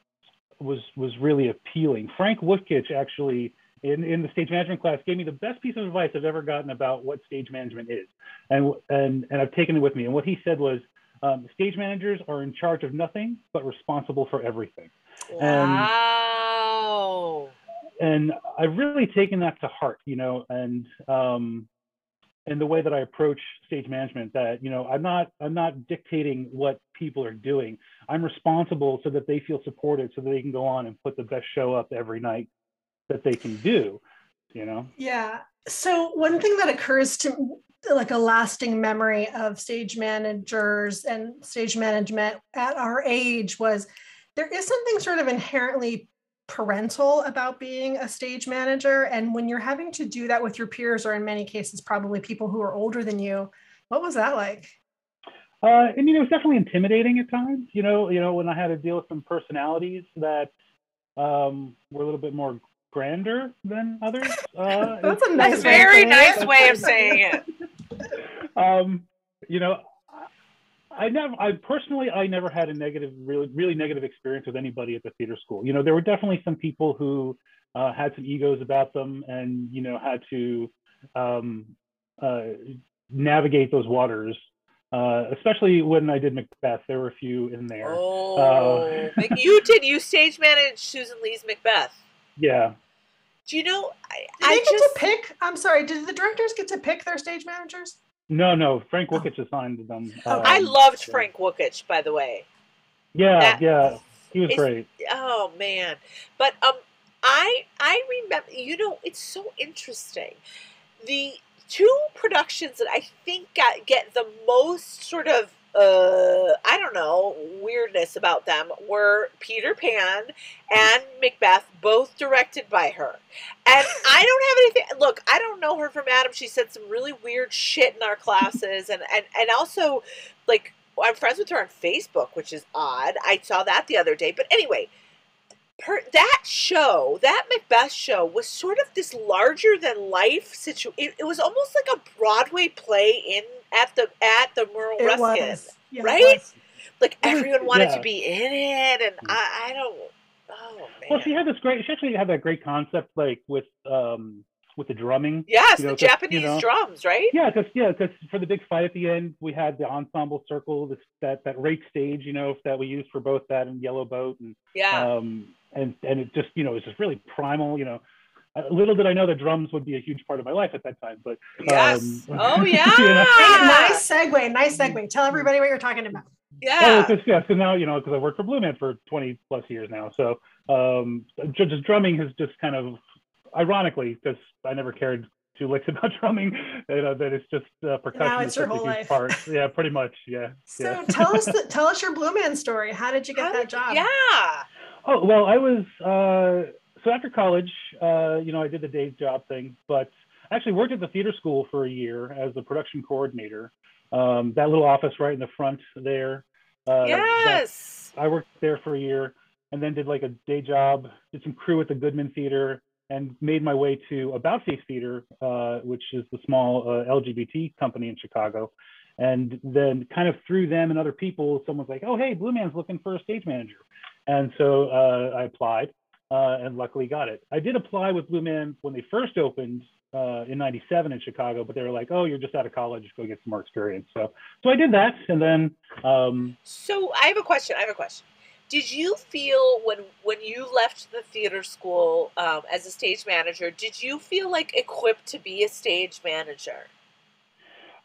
was was really appealing. Frank Wukitsch actually. In, in the stage management class, gave me the best piece of advice I've ever gotten about what stage management is, and and and I've taken it with me. And what he said was, um, stage managers are in charge of nothing but responsible for everything. And- Wow. and I've really taken that to heart, you know, and um, and the way that I approach stage management, that you know, I'm not I'm not dictating what people are doing. I'm responsible so that they feel supported, so that they can go on and put the best show up every night that they can do, you know. Yeah. So one thing that occurs to like a lasting memory of stage managers and stage management at our age was there is something sort of inherently parental about being a stage manager and when you're having to do that with your peers or in many cases probably people who are older than you what was that like Uh, and you know, it's definitely intimidating at times. You know, you know, when I had to deal with some personalities that um, were a little bit more grander than others. <laughs> Uh, That's a nice way of very saying nice it. way of saying it. <laughs> um, you know, I I never, I personally, I never had a negative, really, really negative experience with anybody at the theater school. You know, there were definitely some people who uh, had some egos about them, and you know, had to um, uh, navigate those waters. Uh, especially when I did Macbeth, there were a few in there. Oh, Mac- <laughs> you did. You stage managed Susan Lee's Macbeth. Yeah. Do you know? I, Did I they get just to pick i'm sorry did the directors get to pick their stage managers No, no. Frank Wukitsch assigned them. Oh, I um, loved yeah. Frank Wukitsch, by the way. Yeah, that- yeah. He was great. Oh man, but um, I I remember. You know, it's so interesting. The two productions that I think got get the most sort of uh, I don't know, weirdness about them were Peter Pan and Macbeth, both directed by her. And <laughs> I don't have anything. Look, I don't know her from Adam. She said some really weird shit in our classes, and and and also, like, I'm friends with her on Facebook, which is odd. I saw that the other day. But anyway, per, that show, that Macbeth show, was sort of this larger than life situation. It, it, was almost like a Broadway play in at the at the Merle It Reskin, was. Yeah, it right? was. Like everyone wanted yeah. to be in it, and I, I don't. Oh man. Well, she had this great. She actually had that great concept, like with um with the drumming. yes, you know, the 'cause, you Japanese know- drums, right? Yeah, because yeah, because for the big fight at the end, we had the ensemble circle, this that that rake stage, you know, that we used for both that and Yellow Boat, and Yeah. um and and it just you know it was just really primal, you know. Uh, Little did I know that drums would be a huge part of my life at that time, but yes. um, <laughs> oh you yeah. know. nice segue. Nice segue. Tell everybody what you're talking about. Yeah. Oh, 'cause, yeah. So now you know because I worked for Blue Man for 20 plus years now. So um, ju- just drumming has just kind of, ironically, because I never cared two licks <laughs> about drumming, you know, that it's just uh, percussion it's your whole life. part. Yeah, pretty much. Yeah. So yeah. tell us <laughs> the, tell us your Blue Man story. How did you get How that did- job? Yeah. Oh well, I was uh, so after college, uh, you know, I did the day job thing, but I actually worked at the theater school for a year as the production coordinator. Um, that little office right in the front there. Uh, yes. I worked there for a year and then did like a day job, did some crew at the Goodman Theater, and made my way to About Face Theater, uh, which is the small uh, LGBT company in Chicago. And then, kind of through them and other people, someone's like, "Oh, hey, Blue Man's looking for a stage manager," and so uh, I applied, uh, and luckily got it. I did apply with Blue Man when they first opened uh, in '97 in Chicago, but they were like, "Oh, you're just out of college, go get some more experience." So, so I did that, and then um, So I have a question. I have a question. Did you feel when when you left the theater school um, as a stage manager? Did you feel like equipped to be a stage manager?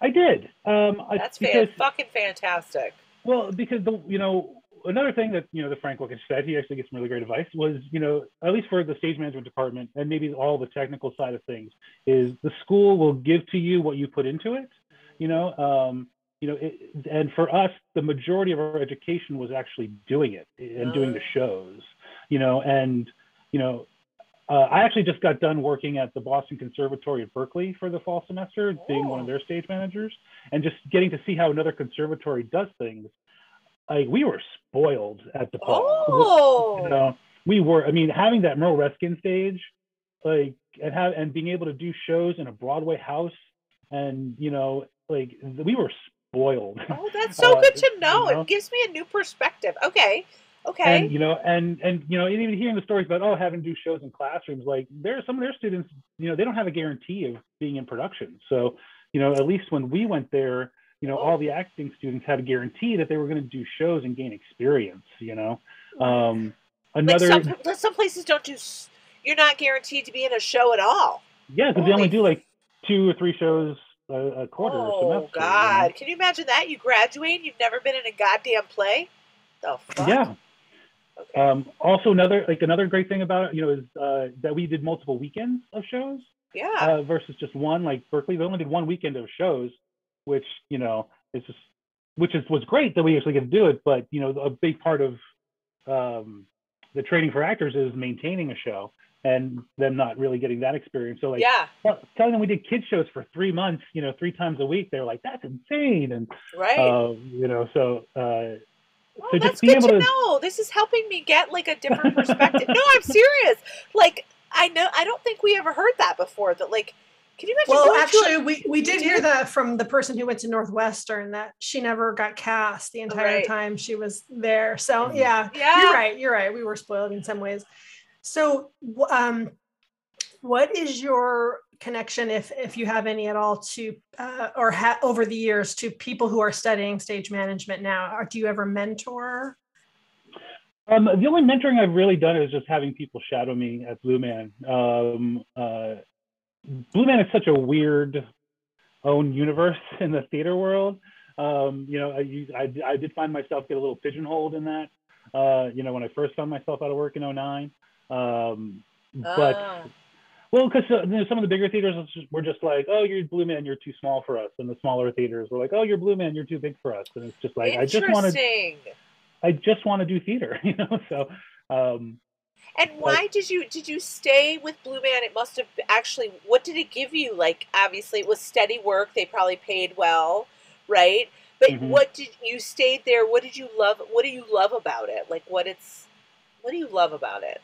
I did. Um, I- That's because, fan, fucking fantastic. well, because the you know another thing that you know the Frank Lucas said, he actually gets some really great advice. Was you know at least for the stage management department and maybe all the technical side of things is the school will give to you what you put into it. You know, um, you know, it, and for us, the majority of our education was actually doing it and doing the Oh. shows. You know, and you know. Uh, I actually just got done working at the Boston Conservatory at Berklee for the fall semester, being one of Oh. their stage managers, and just getting to see how another conservatory does things. Like we were spoiled at DePaul. Oh, You know, we were. I mean, having that Merle Reskin stage, like, and have and being able to do shows in a Broadway house, and you know, like we were spoiled. oh, that's so <laughs> Uh, good to know. you know? It gives me a new perspective. Okay, okay. And you know, and and you know, and even hearing the stories about oh, having to do shows in classrooms, like there are some of their students, you know, they don't have a guarantee of being in production. So, you know, at least when we went there, you know, all the acting students had a guarantee that they were going to do shows and gain experience. You know, um, like another some some places don't do. You're not guaranteed to be in a show at all. yeah, because they only do like two or three shows a, a quarter or Oh semester. you know? God! Can you imagine that? You graduate, and you've never been in a goddamn play. The fuck? Yeah. Okay. Um, also, another like another great thing about it, you know, is uh, that we did multiple weekends of shows. yeah. uh, versus just one. Like Berklee, they only did one weekend of shows, which you know is just which is was great that we actually get to do it. But you know, a big part of um, the training for actors is maintaining a show and them not really getting that experience. So like yeah. tell- telling them we did kid shows for three months, you know, three times a week, they're like, that's insane. And Right. uh, you know, so uh, Oh, so that's good to to know. This is helping me get like a different <laughs> perspective. no, I'm serious. Like I know I don't think we ever heard that before. That like, can you imagine? Well, going to actually, a- we, we did hear that from the person who went to Northwestern that she never got cast the entire Right. time she was there. So Mhm. yeah, yeah, you're right. You're right. We were spoiled in some ways. So, um, what is your connection, if if you have any at all, to uh, or ha- over the years to people who are studying stage management now? Or do you ever mentor? Um, the only mentoring I've really done is just having people shadow me at Blue Man. Um, uh, Blue Man is such a weird own universe <laughs> in the theater world. Um, you know, I, I, I did find myself get a little pigeonholed in that. Uh, you know, when I first found myself out of work in 09. Um, but Ah. well, because uh, you know, some of the bigger theaters were just like, "Oh, you're Blue Man, you're too small for us," and the smaller theaters were like, "Oh, you're Blue Man, you're too big for us," and it's just like I just want to, I just want to do theater, <laughs> you know. So, um, And why did you did you stay with Blue Man? It must have actually. What did it give you? Like, obviously, it was steady work. They probably paid well, right? But Mhm. what did you stayed there? What did you love? What do you love about it? Like, what it's what do you love about it?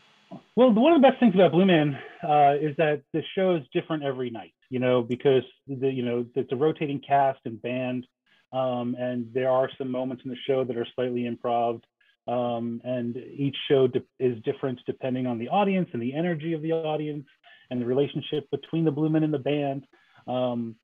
Well, one of the best things about Blue Man uh, is that the show is different every night. You know, because the you know it's a rotating cast and band, um, and there are some moments in the show that are slightly improv, um, and each show is different depending on the audience and the energy of the audience and the relationship between the Blue Men and the band. Um,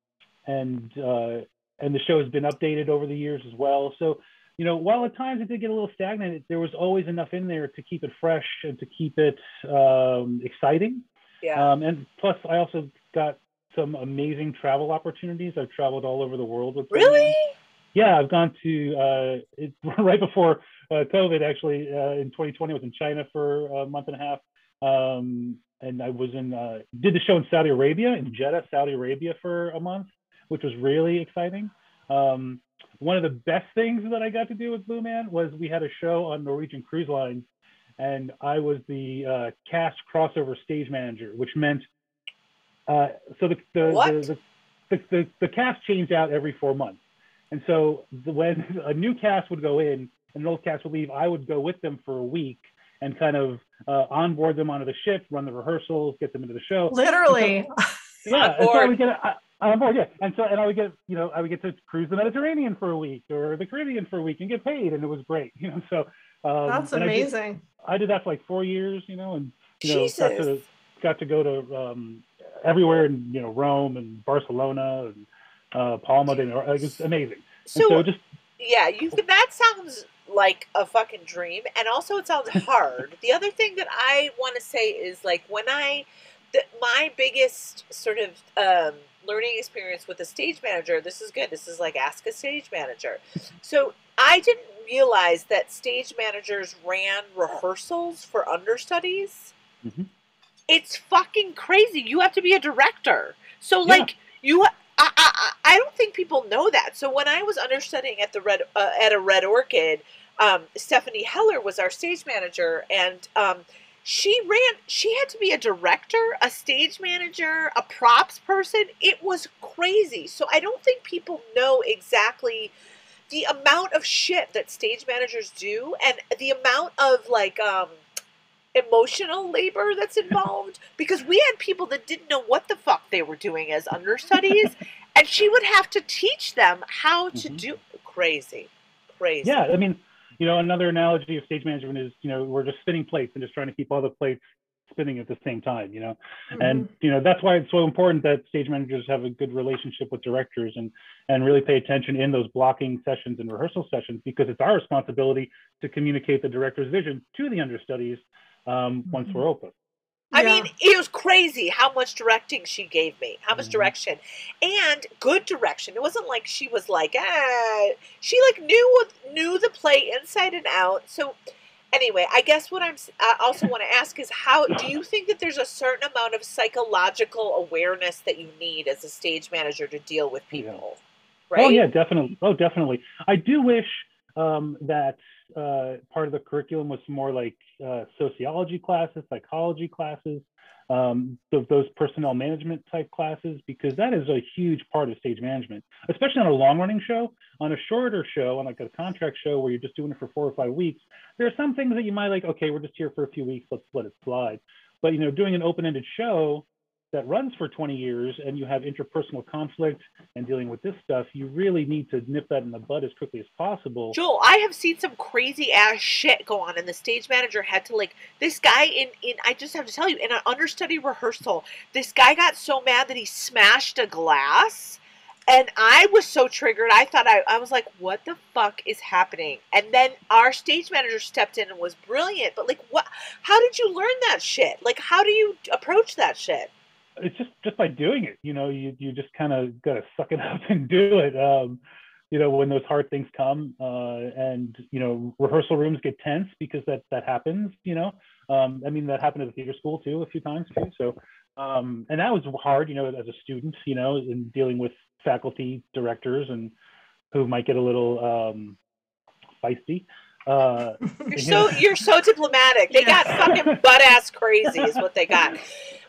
and uh, and the show has been updated over the years as well. So you know, while at times it did get a little stagnant, there was always enough in there to keep it fresh and to keep it um, exciting. Yeah. Um, and plus, I also got some amazing travel opportunities. I've traveled all over the world with Blue Man. Yeah, I've gone to uh, it, <laughs> right before uh, COVID. Actually, uh, in 2020, I was in China for a month and a half, um, and I was in uh, did the show in Saudi Arabia in Jeddah, Saudi Arabia for a month, which was really exciting. Um, one of the best things that I got to do with Blue Man was we had a show on Norwegian Cruise Lines, and I was the uh, cast crossover stage manager, which meant uh, so the the, the, the, the the cast changed out every four months. And so the, when <laughs> a new cast would go in and an old cast would leave, I would go with them for a week and kind of uh, onboard them onto the ship, run the rehearsals, get them into the show. Literally. <laughs> Yeah, and so I would get I, on board, yeah. And so and I would get you know I would get to cruise the Mediterranean for a week or the Caribbean for a week and get paid, and it was great, <laughs> you know. So um, That's and I did- amazing. I did that for like four years, you know, and you know got to got to go to um, everywhere in you know Rome and Barcelona and uh, Palma de Nor- It was amazing. So, so just yeah, you that sounds like a fucking dream, and also it sounds <laughs> hard. the other thing that I want to say is like when I, the, my biggest sort of um, learning experience with a stage manager. This is good. This is like ask a stage manager. So I didn't realize that stage managers ran rehearsals for understudies. Mhm. It's fucking crazy. You have to be a director. So Yeah. like you I, I, I- I don't think people know that. So when I was understudying at the red uh, at a Red Orchid, um, Stephanie Heller was our stage manager, and um, she ran. She had to be a director, a stage manager, a props person. It was crazy. So I don't think people know exactly the amount of shit that stage managers do, and the amount of like um, emotional labor that's involved because we had people that didn't know what the fuck they were doing as understudies <laughs> and she would have to teach them how to Mhm. do crazy crazy yeah, I mean, you know, another analogy of stage management is you know we're just spinning plates and just trying to keep all the plates spinning at the same time, you know. and you know that's why it's so important that stage managers have a good relationship with directors and and really pay attention in those blocking sessions and rehearsal sessions because it's our responsibility to communicate the director's vision to the understudies um, once we're open I Yeah. mean, it was crazy how much directing she gave me, how much Mhm. direction, and good direction. It wasn't like she was like, ah, she like knew knew the play inside and out. So, anyway, I guess what I'm s- I also want to ask is how do you think that there's a certain amount of psychological awareness that you need as a stage manager to deal with Yeah. people? Right? oh yeah definitely oh definitely i do wish um, that uh, part of the curriculum was more like uh, sociology classes psychology classes um, th- those personnel management type classes because that is a huge part of stage management, especially on a long running show. On a shorter show, on like a contract show where you're just doing it for four or five weeks, there are some things that you might like. Okay, we're just here for a few weeks. Let's let it slide. But you know, doing an open ended show that runs for 20 years and you have interpersonal conflict and dealing with this stuff, you really need to nip that in the bud as quickly as possible. Joel, I have seen some crazy ass shit go on, and the stage manager had to like this guy in in. I just have to tell you, in an understudy rehearsal, this guy got so mad that he smashed a glass, and I was so triggered. I thought I I was like, what the fuck is happening? And then our stage manager stepped in and was brilliant. But like, what? How did you learn that shit? Like, how do you approach that shit? It's just just by doing it you know you you just kind of got to suck it <laughs> up and do it um you know when those hard things come uh, and you know rehearsal rooms get tense because that that happens you know? Um, i mean that happened at the theater school too a few times too so um, and that was hard you know as a student you know in dealing with faculty directors and who might get a little um, feisty uh, <laughs> You're so you're so diplomatic. They got fucking <laughs> butt ass crazy is what they got.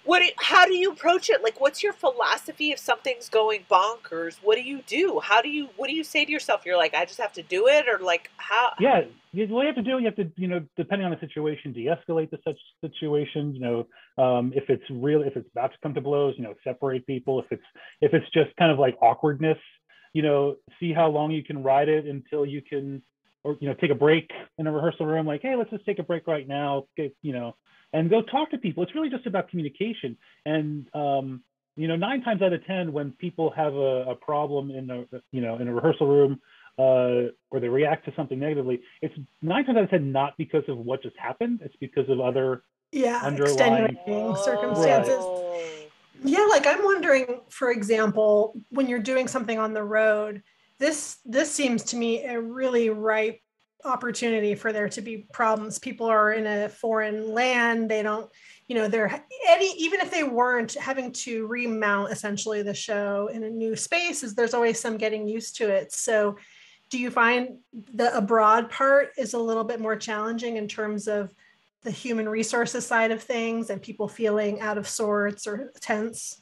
What? do- How do you approach it? Like, what's your philosophy if something's going bonkers? What do you do? How do you? What do you say to yourself? You're like, I just have to do it, or like, how? yeah you, what you have to do you have to you know depending on the situation de-escalate the such situations you know um, if it's real if it's about to come to blows you know separate people if it's if it's just kind of like awkwardness you know see how long you can ride it until you can or you know take a break in a rehearsal room like hey let's just take a break right now get, you know and go talk to people it's really just about communication and um, you know nine times out of ten when people have a, a problem in a you know in a rehearsal room uh, or they react to something negatively, it's nine times out of ten not because of what just happened. It's because of other. Yeah, Underlying- extenuating circumstances. Oh. Yeah, like I'm wondering, for example, when you're doing something on the road, this this seems to me a really ripe opportunity for there to be problems. People are in a foreign land, they don't, you know, they're any even if they weren't having to remount essentially the show in a new space, is there's always some getting used to it. So do you find the abroad part is a little bit more challenging in terms of the human resources side of things and people feeling out of sorts or tense?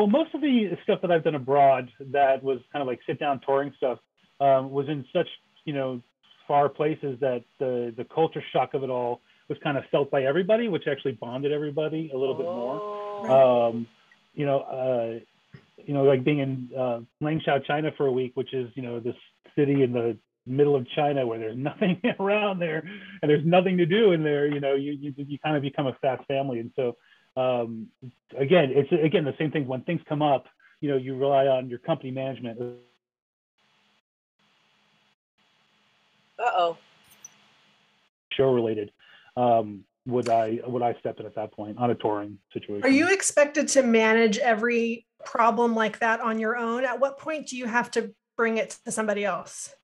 Well, most of the stuff that I've done abroad that was kind of like sit down touring stuff um, was in such you know far places that the the culture shock of it all was kind of felt by everybody, which actually bonded everybody a little bit more. Oh. um, you know, uh, you know, like being in uh, Langshao, China for a week, which is you know this city in the middle of China where there's <laughs> nothing around there and there's nothing to do in there. You know, you you, you kind of become a fast family, and so um, again, it's again the same thing. When things come up, you know, you rely on your company management. Uh oh. Show related. Um, would I would I step in at that point on a touring situation? Are you expected to manage every problem like that on your own? At what point do you have to bring it to somebody else?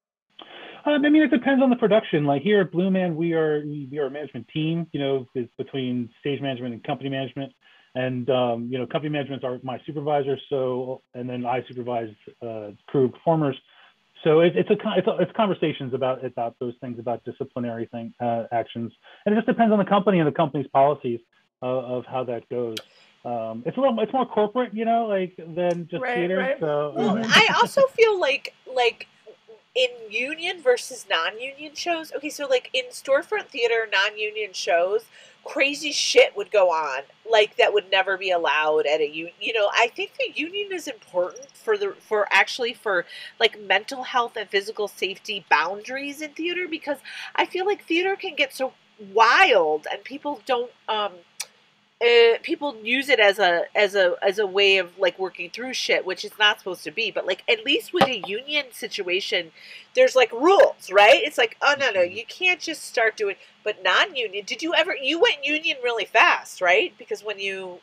Um, I mean, it depends on the production. Like here at Blue Man, we are we, are a management team. You know, it's between stage management and company management, and um, you know, company management are my supervisors. So, and then I supervise uh, crew performers. So it, it's a it's, a, it's conversations about about those things about disciplinary thing uh, actions, and it just depends on the company and the company's policies uh, of how that goes. Um, it's a little it's more corporate, you know, like than just Right, theater. right. So Well, um, I also feel like like in union versus non-union shows. Okay, so like in storefront theater, non-union shows, crazy shit would go on like that would never be allowed at a union. You know, I think the union is important for the for actually for like mental health and physical safety boundaries in theater because I feel like theater can get so wild and people don't um uh, people use it as a as a as a way of like working through shit, which it's not supposed to be. But like at least with a union situation, there's like rules, right? It's like oh no no, you can't just start doing. But non-union, did you ever? You went union really fast, right? Because when you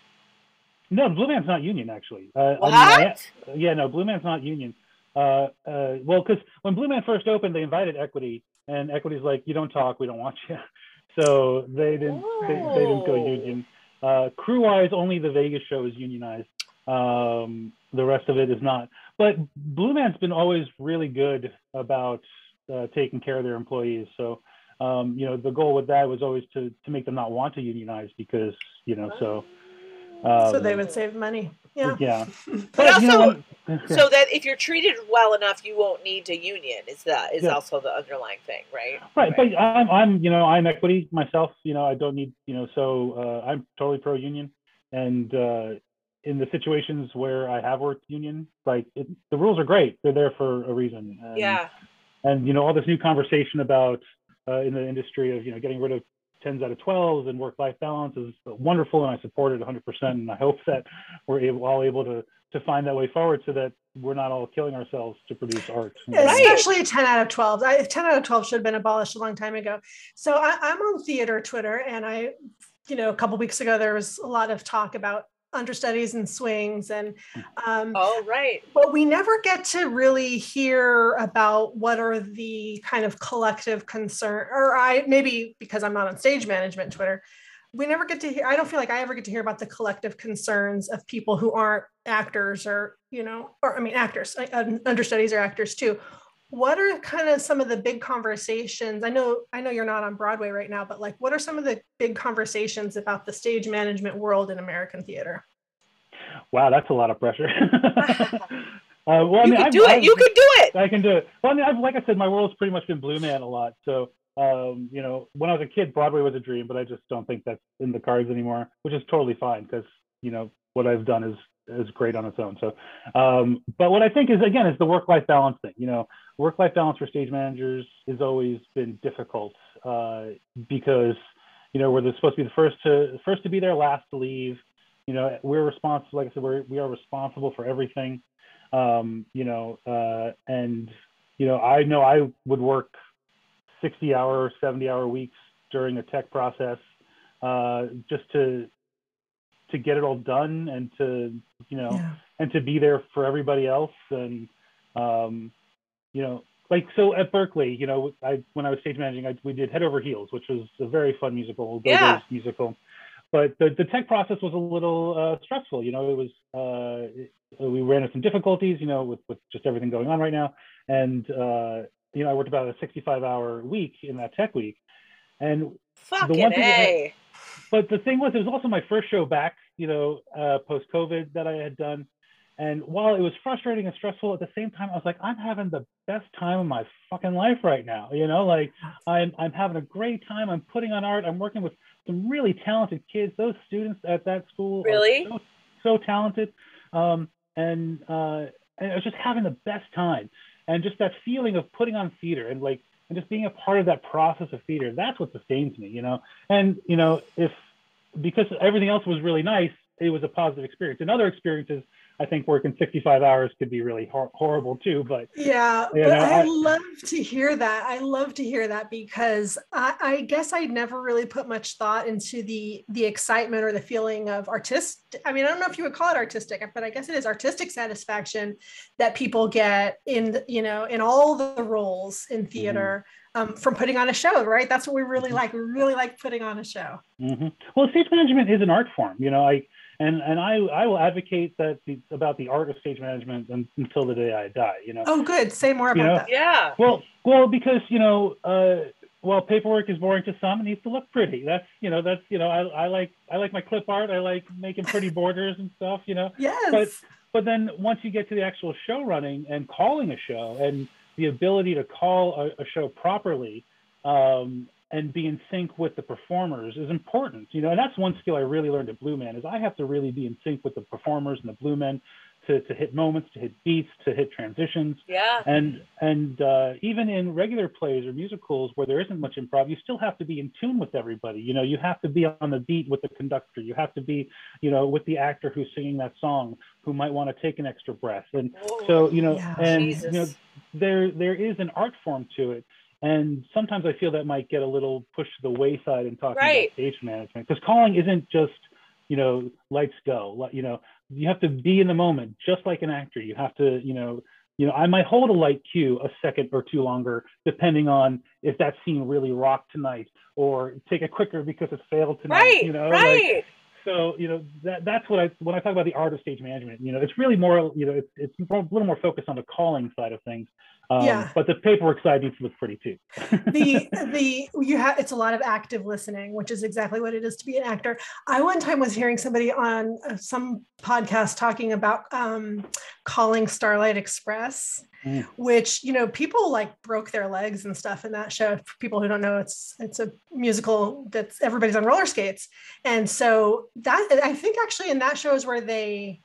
no, Blue Man's not union actually. Uh, what? I mean, I- yeah, no, Blue Man's not union. Uh, uh, well, because when Blue Man first opened, they invited Equity, and Equity's like, "You don't talk, we don't want you." <laughs> So they didn't. They, they didn't go Oh. union. Uh, crew-wise, only the Vegas show is unionized. Um, the rest of it is not. But Blue Man's been always really good about uh, taking care of their employees. So, um, you know, the goal with that was always to to make them not want to unionize because, you know, so. so um, they would save money. Yeah. Yeah. But <laughs> you know, also- <laughs> so that if you're treated well enough, you won't need to union. Is that is Yeah. also the underlying thing, right? Right, but I'm, I'm, you know, I'm equity myself. You know, I don't need, you know, so uh, I'm totally pro union, and uh, in the situations where I have worked union, like it, the rules are great. They're there for a reason. And, yeah. And you know, all this new conversation about uh, in the industry of you know getting rid of tens out of twelves and work-life balance is wonderful, and I support it 100. percent And I hope that we're able, all able to to find that way forward so that we're not all killing ourselves to produce art. you know? Right. Especially 10 out of 12. I, 10 out of 12 should have been abolished a long time ago. So I, I'm on theater Twitter, and I, you know, a couple weeks ago, there was a lot of talk about understudies and swings and um, Oh, right. but we never get to really hear about what are the kind of collective concern or i maybe because i'm not on stage management twitter we never get to hear i don't feel like i ever get to hear about the collective concerns of people who aren't actors or you know or i mean actors uh, understudies or actors too what are kind of some of the big conversations i know i know you're not on broadway right now but like what are some of the big conversations about the stage management world in american theater Wow, that's a lot of pressure. <laughs> uh, well, I you mean, can I've- do it. I've- You can do it. I can do it. Well, I mean, I've, like I said, my world's pretty much been Blue Man a lot. So, um, you know, when I was a kid, Broadway was a dream, but I just don't think that's in the cards anymore, which is totally fine because, you know, what I've done is is great on its own. So, um, but what I think is again is the work-life balance thing. You know, work-life balance for stage managers has always been difficult uh, because, you know, we're supposed to be the first to first to be there, last to leave. You know, we're responsible. Like I said, we're, we are responsible for everything. Um, you know, uh, and you know, I know I would work 60 hour, 70 hour weeks during a tech process uh, just to to get it all done and to you know yeah. and to be there for everybody else. And um, you know like so at Berklee you know I when I was stage managing I, we did Head Over Heels which was a very fun musical Yeah. musical. But the, the tech process was a little uh, stressful you know it was uh, it- we ran into some difficulties you know with, with just everything going on right now. And uh, you know I worked about a 65 hour week in that tech week. And Fucking one thing that- A. but the thing was, it was also my first show back, you know, uh, post COVID that I had done. And while it was frustrating and stressful at the same time, I was like, I'm having the best time of my fucking life right now. You know, like I'm I'm having a great time. I'm putting on art. I'm working with some really talented kids. Those students at that school Really? so, so talented. Um, and uh, and I was just having the best time. And just that feeling of putting on theater and like and just being a part of that process of theater, that's what sustains me, you know. And you know, if because everything else was really nice, it was a positive experience. In other experiences, I think working 65 hours could be really hor- horrible too. But Yeah, You but know, I, I- love to hear that. I love to hear that because I, I guess I never really put much thought into the the excitement or the feeling of artist. I mean, I don't know if you would call it artistic, but I guess it is artistic satisfaction that people get in you know in all the roles in theater mm-hmm. Um, from putting on a show. Right? That's what we really Mhm. like. We really like putting on a show. hmm well, stage management is an art form, you know. I and and I I will advocate that the, about the art of stage management until the day I die. You know. Oh, good. Say more about You know, that. Yeah. Well, well, because you know, uh, while paperwork is boring to some, it needs to look pretty. That's you know, that's you know, I, I like I like my clip art. I like making pretty <laughs> borders and stuff. You know, Yes. But but then once you get to the actual show running and calling a show and the ability to call a, a show properly um, and be in sync with the performers is important you know and that's one skill i really learned at blue man is i have to really be in sync with the performers and the blue men to, to hit moments to hit beats to hit transitions Yeah. and and uh, even in regular plays or musicals where there isn't much improv, you still have to be in tune with everybody. You know, you have to be on the beat with the conductor. You have to be, you know, with the actor who's singing that song, who might want to take an extra breath. And so, you know, Yeah. and Jesus. you know, there there is an art form to it. And sometimes I feel that might get a little pushed to the wayside in talking Right. about stage management because calling isn't just, you know, lights go. You know, you have to be in the moment, just like an actor. You have to, you know, you know, I might hold a light cue a second or two longer, depending on if that scene really rocked tonight, or take it quicker because it failed tonight. Right. You know, like, right. so you know that that's what I when I talk about the art of stage management. You know, it's really more you know it's it's a little more focused on the calling side of things. Um, Yeah. But the paperwork side needs to look pretty too. the <laughs> the you have it's a lot of active listening which is exactly what it is to be an actor i one time was hearing somebody on uh, some podcast talking about um, calling starlight express Mm. which you know people like broke their legs and stuff in that show for people who don't know it's it's a musical that's everybody's on roller skates and so that i think actually in that show is where they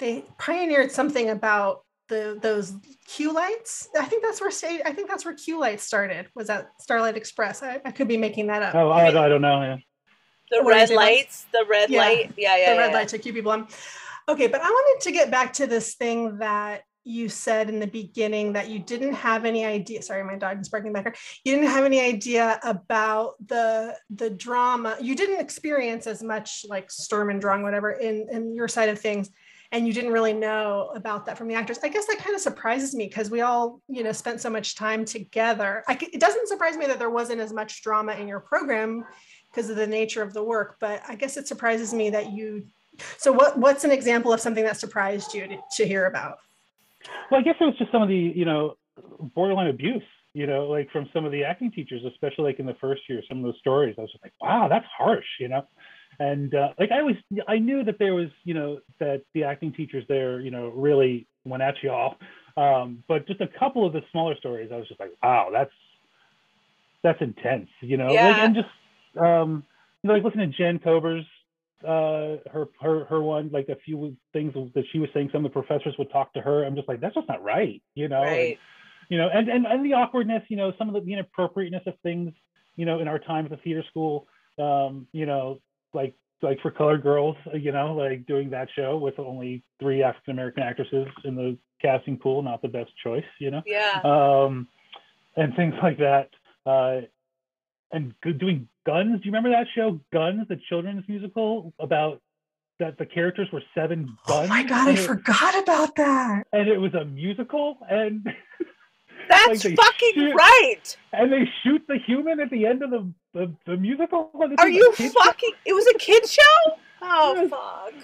they pioneered something about the those cue lights. I think that's where state. I think that's where cue lights started. Was at Starlight Express. I, I could be making that up. oh, I, I don't know. Yeah. The What red say, Lex? lights. The red Yeah. light. Yeah. Yeah. the red yeah. light to keep people on. Okay, but I wanted to get back to this thing that you said in the beginning that you didn't have any idea. Sorry, my dog is barking back. You didn't have any idea about the the drama. You didn't experience as much like storm and Drang, whatever, in in your side of things, and you didn't really know about that from the actors. I guess that kind of surprises me because we all, you know, spent so much time together. I, it doesn't surprise me that there wasn't as much drama in your program because of the nature of the work, but I guess it surprises me that you. So, what what's an example of something that surprised you to, to hear about? Well, I guess it was just some of the, you know, borderline abuse, you know, like from some of the acting teachers, especially like in the first year, some of those stories. I was like, wow, that's harsh, you know. And uh, like I was, I knew that there was, you know, that the acting teachers there, you know, really went at y'all. Um, but just a couple of the smaller stories, I was just like, wow, that's that's intense, you know. Yeah. Like, and just, um, you know, like listening to Jen Kober's uh her her her one like a few things that she was saying some of the professors would talk to her i'm just like that's just not right you know and, Right. you know and, and and the awkwardness you know some of the, the inappropriateness of things you know in our time at the theater school um you know like like for colored girls you know like doing that show with only three african american actresses in the casting pool not the best choice you know Yeah. um, and things like that. Uh, and g- doing Guns. Do you remember that show, Guns, the children's musical about that the characters were seven guns? Oh my god, I it, forgot about that. and it was a musical, and <laughs> That's they fucking shoot- right. and they shoot the human at the end of the the, the musical. Are you kid's- fucking? It was a kid show. Oh fuck.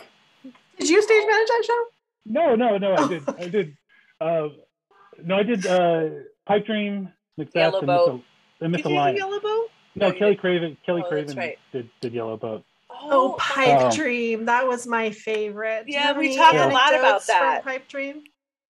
Did you stage manage that show? No, no, no. I Oh. did. I did. Uh, no, I did. Uh, Pipe Dream, Macbeth, Yellow and Boat. Miss, and Miss Did you do Alliance. Yellow Boat? No, No, Kelly didn't. Craven. Kelly Oh, Craven right. did did Yellow Boat. Oh, Pipe Oh. Dream. That was my favorite. Yeah, we any talked a lot about that. Pipe Dream.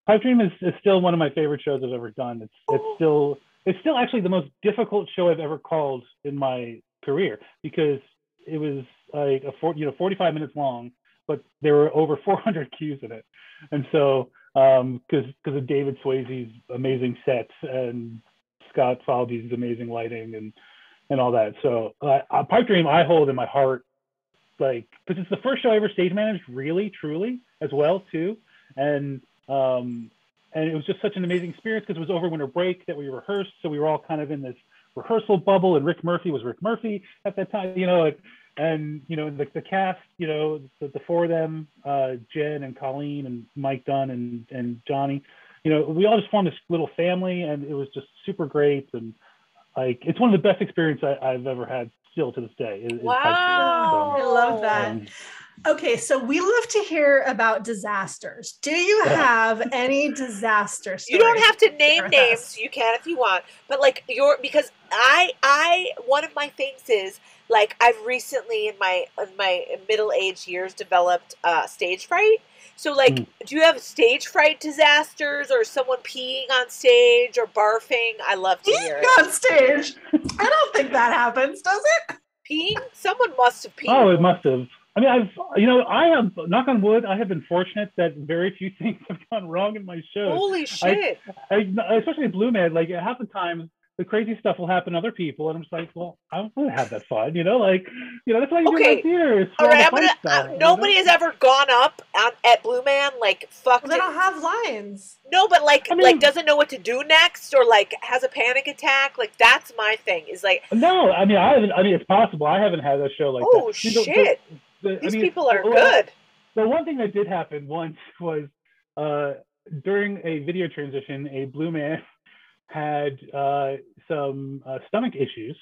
Pipe Dream is, is still one of my favorite shows I've ever done. It's it's still it's still actually the most difficult show I've ever called in my career because it was like a four, you know 45 minutes long, but there were over <laughs> 400 cues in it, and so um because because of David Swayze's amazing sets and Scott Falby's amazing lighting and and all that. So uh, uh, Pipe Dream I hold in my heart like because it's the first show I ever stage managed really truly as well too and um and it was just such an amazing experience because it was over winter break that we rehearsed so we were all kind of in this rehearsal bubble and Rick Murphy was Rick Murphy at that time you know like, and you know the, the cast you know the, the four of them uh Jen and Colleen and Mike Dunn and and Johnny you know we all just formed this little family and it was just super great and like it's one of the best experiences I, I've ever had still to this day is, is Pipe Dream. Wow. I love that. Um, Okay, so we love to hear about disasters. Do you have any disasters? <laughs> You don't have to name names. us. You can if you want, but like your because I I one of my things is like I've recently in my in my middle age years developed uh, stage fright. So like, Mm. do you have stage fright disasters or someone peeing on stage or barfing? I love to hear Peeing it. on stage. I don't think that happens, does it? Peeing? Someone must have peed. Oh, it must have. I mean, I've, you know, I have, knock on wood, I have been fortunate that very few <laughs> things have gone wrong in my shows. Holy shit! I, especially Blue Man, like half the time, the crazy stuff will happen to other people, and I'm just like, well, I want to have that fun, you know, like, you know, that's why you Okay. do my theater. All right, the I'm gonna. stuff, Uh, you nobody know? has ever gone up on, at Blue Man like fucked Well, they don't have lines. No, but like I mean- like doesn't know what to do next or like has a panic attack. Like that's my thing. Is like No, I mean, I haven't. I mean, it's possible. I haven't had a show like oh that. You know, the- the- I these mean, people are well, good. The one thing that did happen once was uh, during a video transition, a blue man had uh, some uh, stomach issues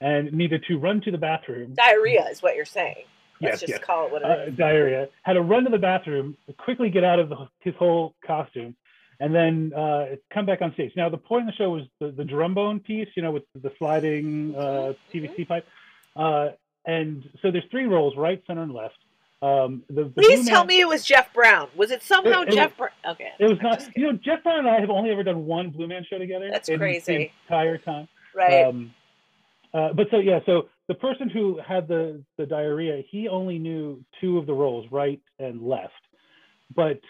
and needed to run to the bathroom. Diarrhea is what you're saying. Let's Yes, just yes. call it what it Uh, is. diarrhea. Had to run to the bathroom, quickly get out of the, his whole costume, and then uh, come back on stage. Now, the point in the show was the, the Drumbone piece, you know, with the sliding uh, PVC pipe. Uh, and so there's three roles: right, center, and left. Um, the, the Please tell man- me it was Jeff Brown. Was it somehow It- it Jeff Brown? Okay, It was I'm not. You know, Jeff Brown and I have only ever done one Blue Man show together. That's in crazy. The entire time. right. Um, uh, but so yeah, so the person who had the the diarrhea, he only knew two of the roles, right and left. But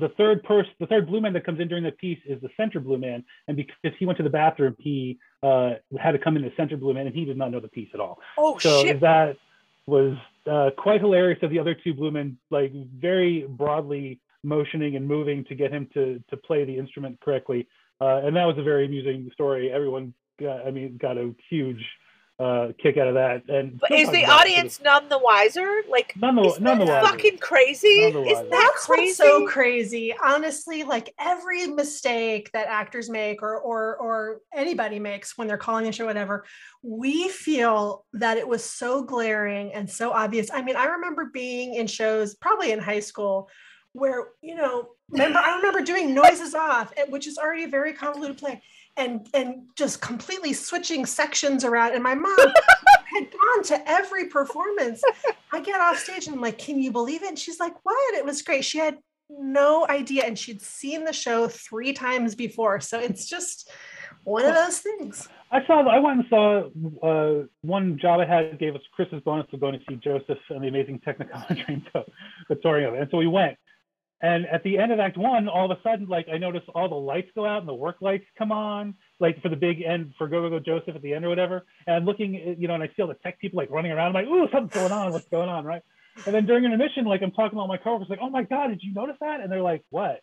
the third person, the third blue man that comes in during the piece is the center blue man, and because he went to the bathroom, he uh, had to come in the center blue man, and he did not know the piece at all. oh So shit! that was uh, quite hilarious. Of the other two blue men, like very broadly motioning and moving to get him to to play the instrument correctly. Uh, and that was a very amusing story. Everyone, got, I mean, got a huge uh, kick out of that. And But is the about it audience none the wiser? Like, None the- isn't none that the wiser. fucking crazy? None the Isn't that That's crazy? so crazy. Honestly, like every mistake that actors make or or or anybody makes when they're calling a show, whatever, we feel that it was so glaring and so obvious. I mean, I remember being in shows, probably in high school, where you know, remember I remember doing noises off, eh, which is already a very convoluted play. And, and just completely switching sections around. And my mom <laughs> had gone to every performance I get off stage and I'm like, can you believe it? And she's like, what? It was great. She had no idea. And she'd seen the show three times before. So it's just one of those things. I saw. I went and saw uh, one job I had gave us Chris's bonus of going to see Joseph and the Amazing Technicolor <laughs> Dreamcoat, the touring of it. And so we went. And at the end of Act One, all of a sudden, like I noticed all the lights go out and the work lights come on, like for the big end for Go Go Go Joseph at the end or whatever. And I'm looking, at- you know, and I see all the tech people like running around. I'm like, ooh, something's going on. What's going on, right? And then during intermission, like I'm talking to all my coworkers, like, oh my god, did you notice that? And they're like, what?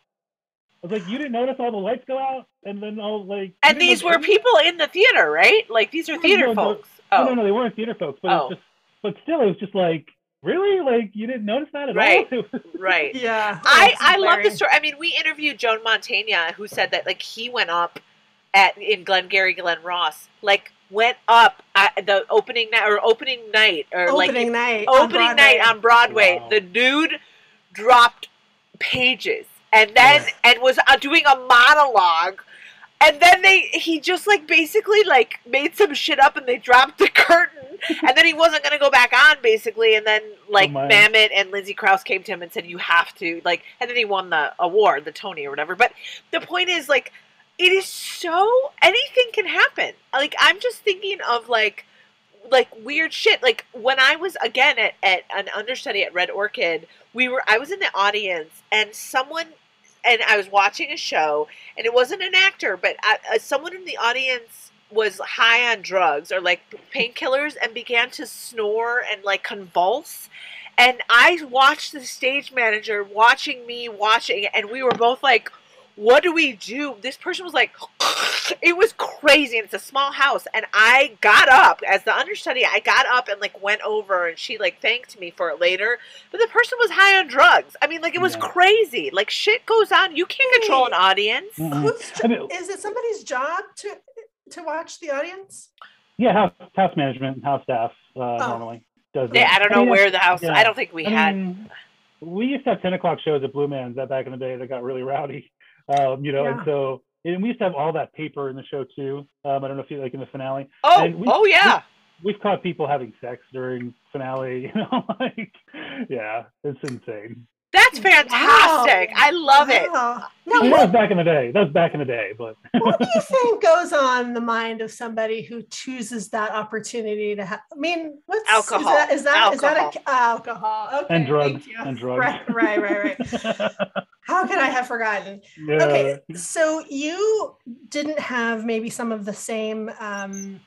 I was like, you didn't notice all the lights go out, and then all like. And these were people in the theater, right? Like these are theater no, folks. No, Oh, no, no, they weren't theater folks, but Oh. it's just, but still, it was just like, really, like you didn't notice that at Right. all. It was- right. <laughs> Yeah. I, I love the story. I mean, we interviewed Joe Mantegna, who said that like he went up at in Glengarry Glen Ross, like went up at the opening night or opening night or like Opening like night. opening Broadway. night on Broadway. Wow. The dude dropped pages and then and was uh, doing a monologue. And then they he just like basically like made some shit up and they dropped the curtain <laughs> and then he wasn't gonna go back on basically and then like Oh, my. Mamet and Lindsay Crouse came to him and said you have to like and then he won the award, the Tony or whatever. But the point is like it is so anything can happen. Like I'm just thinking of like like weird shit. Like when I was again at, at an understudy at Red Orchid, we were I was in the audience and someone and I was watching a show and it wasn't an actor, but I, uh, someone in the audience was high on drugs or like painkillers and began to snore and like convulse. And I watched the stage manager watching me watching, and we were both like, what do we do? This person was like, <laughs> it was crazy. And it's a small house. And I got up as the understudy. I got up and like went over and she like thanked me for it later. But the person was high on drugs. I mean, like it was Yeah. crazy. Like shit goes on. You can't control an audience. Mhm. Whose I mean- is it somebody's job to to watch the audience? yeah, house house management, and house staff uh, normally does that. Yeah, I don't know mean, where the house. yeah. I don't think we I had. mean, we used to have ten o'clock shows at Blue Man's that back in the day that got really rowdy, um, you know, and so and we used to have all that paper in the show too. Um, I don't know if you like in the finale. Oh, and we- oh yeah. We've caught people having sex during finale, <laughs> you know, like yeah, it's insane. That's fantastic. I love it. Wow. I Now, mean, that was back in the day. That was back in the day, but what do you <laughs> think goes on in the mind of somebody who chooses that opportunity to have? I mean, what's Alcohol. Is that is that, is that Alcohol. a, alcohol? Okay, and drugs thank you. and <laughs> drugs. Right, right, right, right. <laughs> How could I have forgotten? yeah. Okay, so you didn't have maybe some of the same um,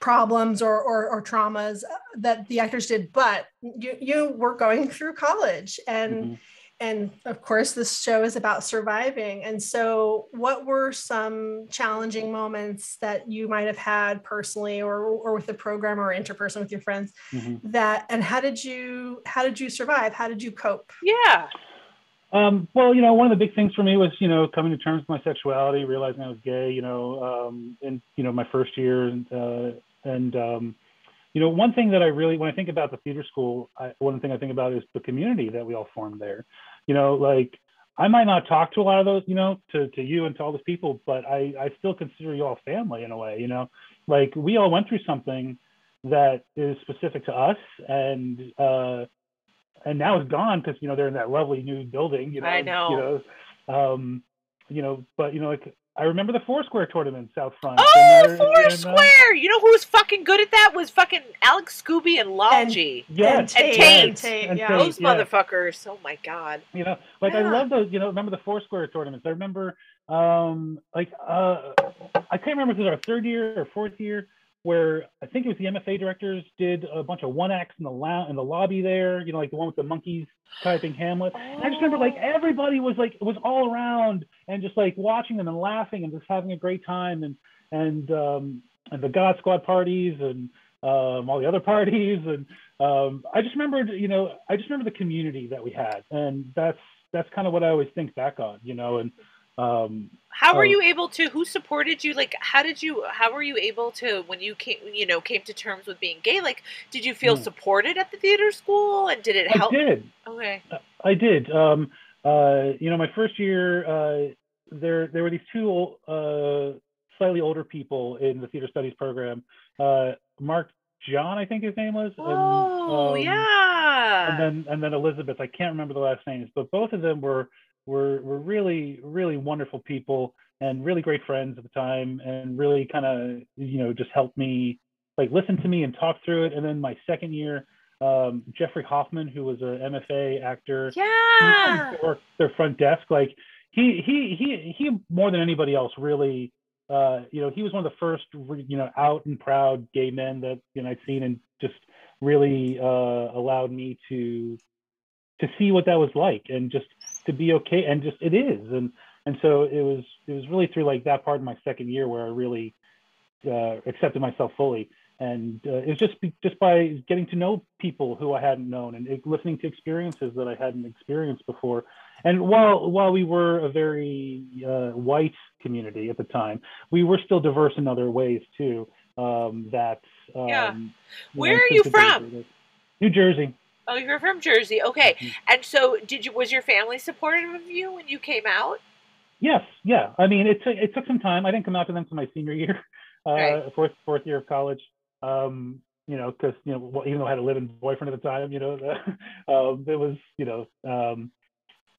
problems or, or, or traumas that the actors did, but you, you were going through college and Mhm. and of course this show is about surviving and so what were some challenging moments that you might have had personally or, or with the program or interperson with your friends Mhm. that and how did you how did you survive how did you cope Yeah. Um, well, you know, one of the big things for me was, you know, coming to terms with my sexuality, realizing I was gay, you know, um, in, you know, my first year. And, uh, and um, you know, one thing that I really, when I think about the theater school, I, one thing I think about is the community that we all formed there. You know, like I might not talk to a lot of those, you know, to, to you and to all those people, but I, I still consider you all family in a way, you know, like we all went through something that is specific to us and, uh, and now it's gone because you know they're in that lovely new building. You know, I know. You know, um, you know, but you know, like I remember the Foursquare tournaments out front. Oh, and there- Four and, uh, Square! You know who was fucking good at that? Was fucking Alex Scooby and Logie. Yes, and Tate, Tate. and Tate, And yeah. Those yeah. motherfuckers. Oh my god. you know, like I love those. You know, remember the Foursquare tournaments? I remember, um, like uh, I can't remember if it was our third year or fourth year. Where I think it was the MFA directors did a bunch of one acts in the lo- in the lobby there, you know, like the one with the monkeys typing Hamlet. And I just remember like Oh. everybody was like was all around and just like watching them and laughing and just having a great time and and um and the God Squad parties and um all the other <laughs> parties and um I just remembered, you know, I just remember the community that we had and that's that's kind of what I always think back on, you know, and um How were you able to? Who supported you? Like, how did you? How were you able to when you came? You know, came to terms with being gay. Like, did you feel Hmm. supported at the theater school, and did it I help? did. Okay. I did. Um, uh, you know, my first year, uh, there there were these two uh, slightly older people in the theater studies program. Uh, Mark John, I think his name was. and, Oh um, yeah. And then and then Elizabeth. I can't remember the last names, but both of them were were were really really wonderful people and really great friends at the time, and really kind of you know just helped me like listen to me and talk through it. And then my second year. Um, Jeffrey Hoffman, who was a MFA actor, yeah. work their front desk. Like he he he he more than anybody else really uh you know he was one of the first you know out and proud gay men that you know I'd seen and just really uh allowed me to to see what that was like and just to be okay and just it is and and so it was it was really through like that part of my second year where I really uh accepted myself fully and uh, it was just just by getting to know people who I hadn't known and listening to experiences that I hadn't experienced before. And while while we were a very uh, white community at the time, we were still diverse in other ways too. Um, that um, Yeah. you know, Where are you from? New Jersey. Oh, you're from Jersey. Okay. Mhm. And so, did you? Was your family supportive of you when you came out? Yes, yeah. I mean, it took it took some time. I didn't come out to them until my senior year, <laughs> uh, Right. fourth fourth year of college. Um, you know, because you know, well, even though I had a living boyfriend at the time, you know, <laughs> um, it was, you know, um,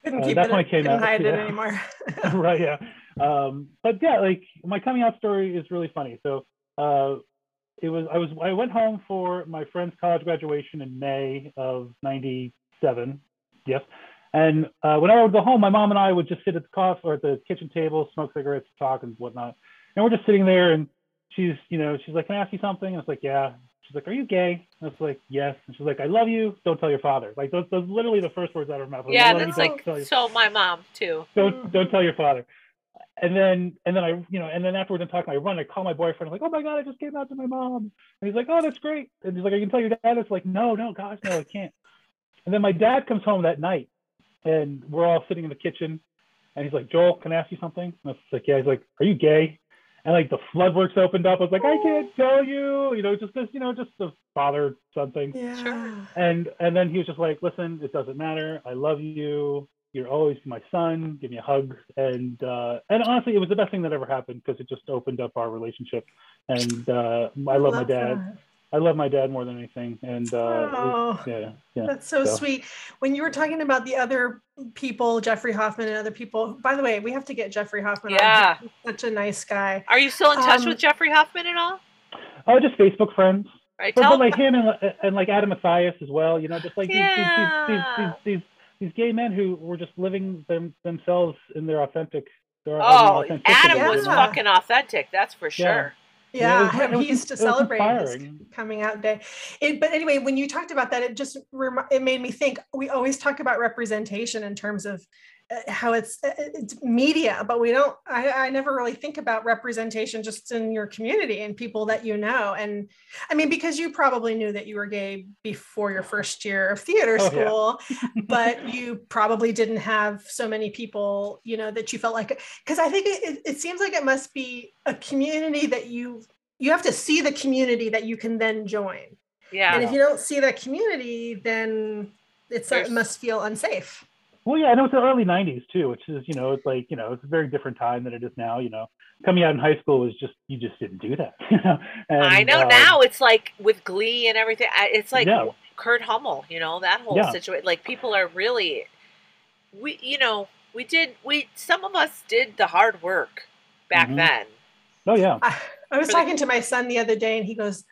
Couldn't Uh, keep that's it, when I came couldn't out, hide it anymore. <laughs> right, yeah. Um, but yeah, like my coming out story is really funny. So uh, it was I was I went home for my friend's college graduation in May of '97. Yes. And uh, whenever I would go home, my mom and I would just sit at the coffee or at the kitchen table, smoke cigarettes, talk and whatnot. And we're just sitting there, and she's, you know, she's like, "Can I ask you something?" And I was like, "Yeah." She's like, "Are you gay?" And I was like, "Yes." And she's like, "I love you. Don't tell your father." Like those, those literally the first words out of her mouth. Yeah, "I love you, that's like so. My mom too. don't don't tell your father and then and then i you know and then afterwards i'm talking i run i call my boyfriend i'm like oh my god i just came out to my mom. And he's like oh that's great. And he's like i can tell your dad it's like no no gosh no i can't. And then my dad comes home that night and we're all sitting in the kitchen and he's like joel can i ask you something? And i was like yeah. He's like are you gay? And like the floodworks opened up. I was like i can't oh. tell you. You know just this you know just the father something. Yeah. and and then he was just like listen it doesn't matter. I love you you're always my son give me a hug and uh and honestly it was the best thing that ever happened because it just opened up our relationship and uh i love, my dad that. i love my dad more than anything and uh it- Oh. yeah yeah That's so, So- sweet. When you were talking about the other people, Jeffrey Hoffman and other people, by the way, we have to get Jeffrey Hoffman Yeah. on. He's such a nice guy. Are you still in touch Um, with Jeffrey Hoffman at all? oh just facebook friends Right. but, but like him and, and like adam matthias as well you know just like these, these, Yeah. these, these, these, these gay men who were just living them, themselves in their authentic their, Oh, authenticity, Adam was you know? fucking authentic. That's for sure. Yeah, Yeah, was- it and was he used to ins- it was celebrate his coming out day. It, but anyway, when you talked about that, it just remi- it made me think. We always talk about representation in terms of how it's uh, it's media, but we don't. I, I never really think about representation just in your community and people that you know. And I mean, because you probably knew that you were gay before your first year of theater Oh, yeah. school, <laughs> but you probably didn't have so many people, you know, that you felt like. Because I think it, it, it seems like it must be a community that you you have to see the community that you can then join. Yeah. And if you don't see that community, then it's it must feel unsafe. Well, yeah, and it was the early '90s too, which is, you know, it's like, you know, it's a very different time than it is now. You know, coming out in high school was just, you just didn't do that. <laughs> You know, and, I know um, now it's like with Glee and everything. It's like Yeah. Kurt Hummel, you know, that whole Yeah. situation. Like people are really, we, you know, we did, we, some of us did the hard work back Mhm. then. Oh yeah, I, I was For the- talking to my son the other day, and he goes,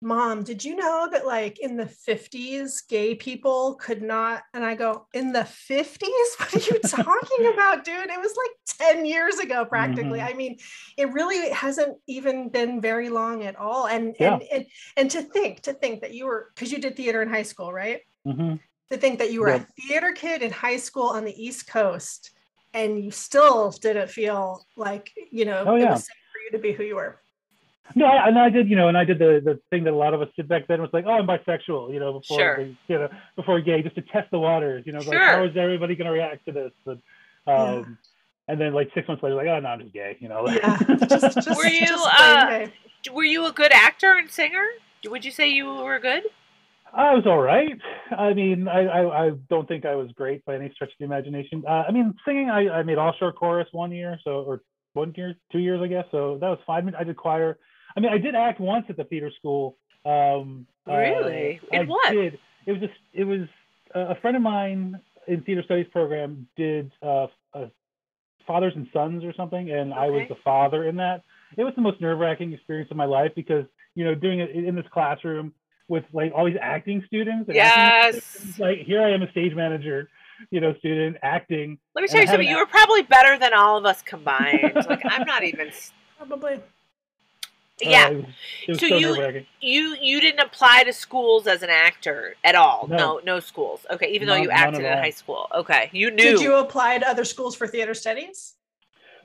Mom, did you know that like in the 50s, gay people could not? And I go, In the 50s? <laughs> What are you talking <laughs> about, dude? It was like 10 years ago, practically. Mhm. I mean, it really hasn't even been very long at all. And Yeah. and, and and to think, to think that you were because you did theater in high school, right? hmm To think that you were Yeah. a theater kid in high school on the East Coast and you still didn't feel like, you know, Oh, it yeah. was safe for you to be who you were. No, I, and I did, you know, and I did the the thing that a lot of us did back then was like, oh, I'm bisexual, you know, before Sure. they- you know, before gay, just to test the waters, you know, like how is everybody going to react to this? And, um, Yeah. and then like six months later, like, oh no, I'm just gay, you know. Yeah. <laughs> Just, <laughs> just, Were you, just uh. Were you a good actor and singer? Would you say you were good? I was all right. I mean, I, I, I don't think I was great by any stretch of the imagination. Uh, I mean, singing, I, I made offshore chorus one year, so or one year, two years, I guess. So that was fine. I did choir. I mean, I did act once at the theater school. Um, uh, Really? In I what? Did. It was just, it was uh, a friend of mine in theater studies program did uh, uh, fathers and sons or something, and I was the father in that. It was the most nerve wracking experience of my life because you know doing it in this classroom with like all these acting students. And acting Yes. students, like here I am, a stage manager, you know, student acting. Let me tell you something. You were probably better than all of us combined. like I'm not even. <laughs> Probably. Yeah. Uh, it was, it was So so, you- You you didn't apply to schools as an actor at all. No, No. no, schools. Okay, even though you acted in all. high school. Okay, you knew. Did you apply to other schools for theater studies?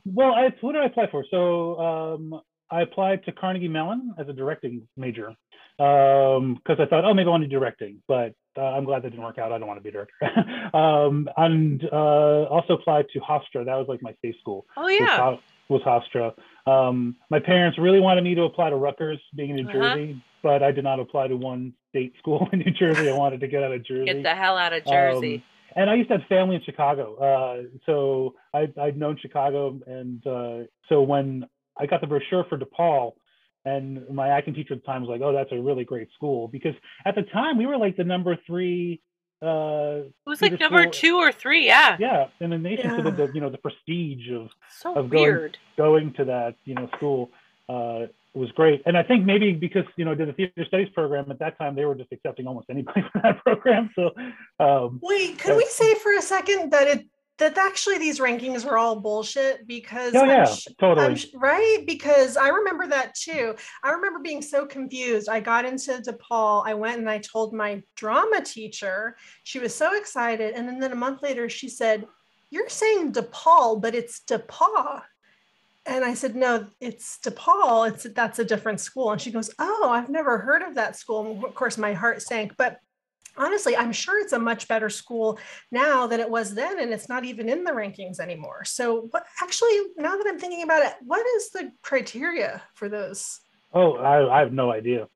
Well, I, what did I apply for? So um, I applied to Carnegie Mellon as a directing major because I thought, oh, maybe I want to do directing, but uh, I'm glad that didn't work out. I don't want to be a director. <laughs> um, and uh, also applied to Hofstra. That was like my safe school. oh Was, yeah. Was Hofstra. Um, my parents really wanted me to apply to Rutgers, being in New Uh-huh. Jersey, but I did not apply to one state <laughs> school in New Jersey. I wanted to get out of Jersey. Get the hell out of Jersey. Um, and I used to have family in Chicago, uh, so I, I'd known Chicago, and uh, so when I got the brochure for DePaul, and my acting teacher at the time was like, "Oh, that's a really great school," because at the time we were like the number three, uh, it was like number school- two or three. Yeah. yeah, in the nation. So Yeah. the, the you know the prestige of So of going- weird. going to that you know school uh, was great. And I think maybe because you know did the theater studies program at that time, they were just accepting almost anybody <laughs> for that program. So um, Wait, could we say for a second that it that actually these rankings were all bullshit because oh yeah, sh- totally. Sh- right because I remember that too. I remember being so confused. I got into DePaul. I went and I told my drama teacher. She was so excited, and then, then a month later she said, "You're saying DePaul, but it's DePaul." And I said, "No, it's DePaul. It's that's a different school." And she goes, "Oh, I've never heard of that school." And of course, my heart sank. But honestly, I'm sure it's a much better school now than it was then, and it's not even in the rankings anymore. So, what actually, now that I'm thinking about it, what is the criteria for those? Oh, I, I have no idea.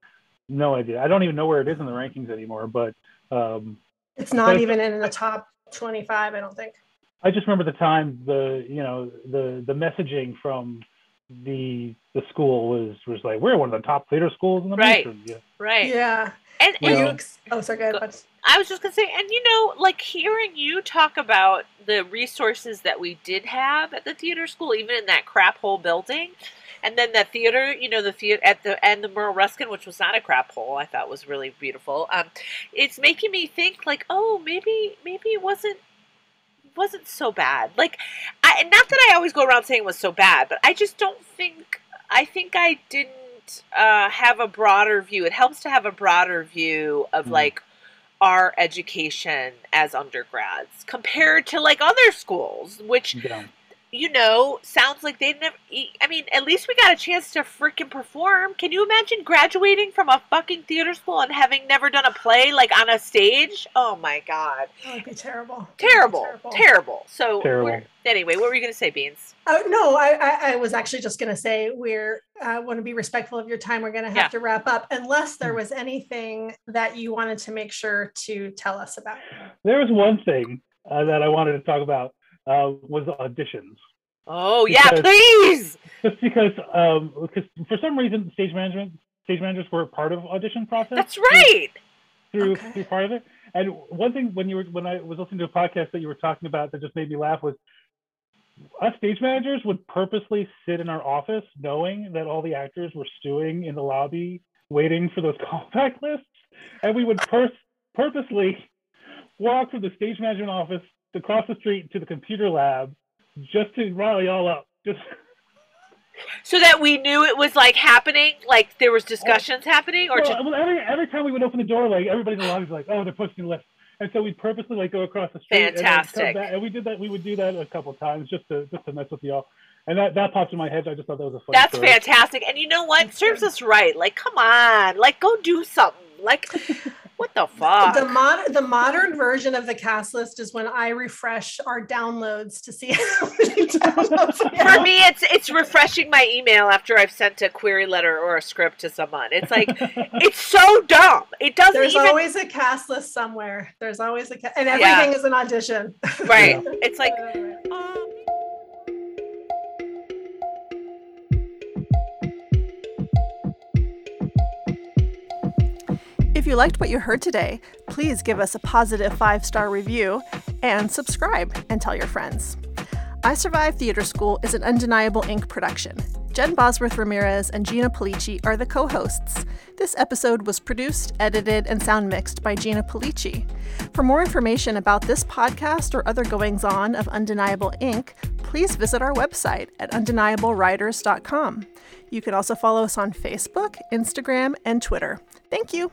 No idea. I don't even know where it is in the rankings anymore. But um, It's not even in the top 25, I don't think. I just remember the time the you know the the messaging from the the school was was like we're one of the top theater schools in the Right. nation. Yeah. Right. Yeah. And, and you Yeah. ex- oh, sorry, go ahead. I was just gonna say, and you know, like hearing you talk about the resources that we did have at the theater school, even in that crap hole building, and then the theater, you know, the theater at the and the Merle Reskin, which was not a crap hole, I thought was really beautiful. Um, it's making me think like, oh, maybe maybe it wasn't wasn't so bad. Like, I not that I always go around saying it was so bad, but I just don't think I think I didn't uh, have a broader view. It helps to have a broader view of Mm. like our education as undergrads compared to like other schools, which Yeah. You know sounds like they never. I mean, at least we got a chance to freaking perform. Can you imagine graduating from a fucking theater school and having never done a play like on a stage? Oh my god, That would be terrible. That would be terrible, terrible. So Terrible. anyway, what were you gonna say, Beans? Oh no, I, I, I was actually just going to say we're uh, want to be respectful of your time. We're going to have Yeah. to wrap up unless Hmm. there was anything that you wanted to make sure to tell us about. There was one thing uh, that I wanted to talk about uh, was auditions. Oh yeah, please. Just because um, because for some reason stage management stage managers were part of audition process. That's right. through Okay. through part of it. And one thing when you were when I was listening to a podcast that you were talking about that just made me laugh was us stage managers would purposely sit in our office knowing that all the actors were stewing in the lobby waiting for those <laughs> callback lists, and we would pur- purposely walk from the stage management office across the street to the computer lab just to rally all up. Just <laughs> So that we knew it was like happening, like there was discussions happening, or well, just well, every every time we would open the door, like everybody in the lobby was like, "Oh, they're pushing the lift," and so we'd purposely like go across the street. And, then Fantastic. back, and we did that. We would do that a couple times just to just to mess with y'all. And that that popped in my head. I just thought that was a funny. that's story. fantastic. And you know what? That's Serves good. us right. Like, come on, like go do something. Like, <laughs> what the fuck? The modern the modern version of the cast list is when I refresh our downloads to see <laughs> how many downloads we For me, it's it's refreshing my email after I've sent a query letter or a script to someone. It's like <laughs> it's so dumb. It doesn't There's even always a cast list somewhere. There's always a ca- and Yeah. everything is an audition. right. It's like um, If you liked what you heard today, please give us a positive five star review and subscribe and tell your friends. I Survive Theater School is an Undeniable Inc. production. Jen Bosworth Ramirez and Gina Pulice are the co hosts. This episode was produced, edited, and sound mixed by Gina Pulice. For more information about this podcast or other goings on of Undeniable Inc., please visit our website at undeniablewriters.com. You can also follow us on Facebook, Instagram, and Twitter. Thank you.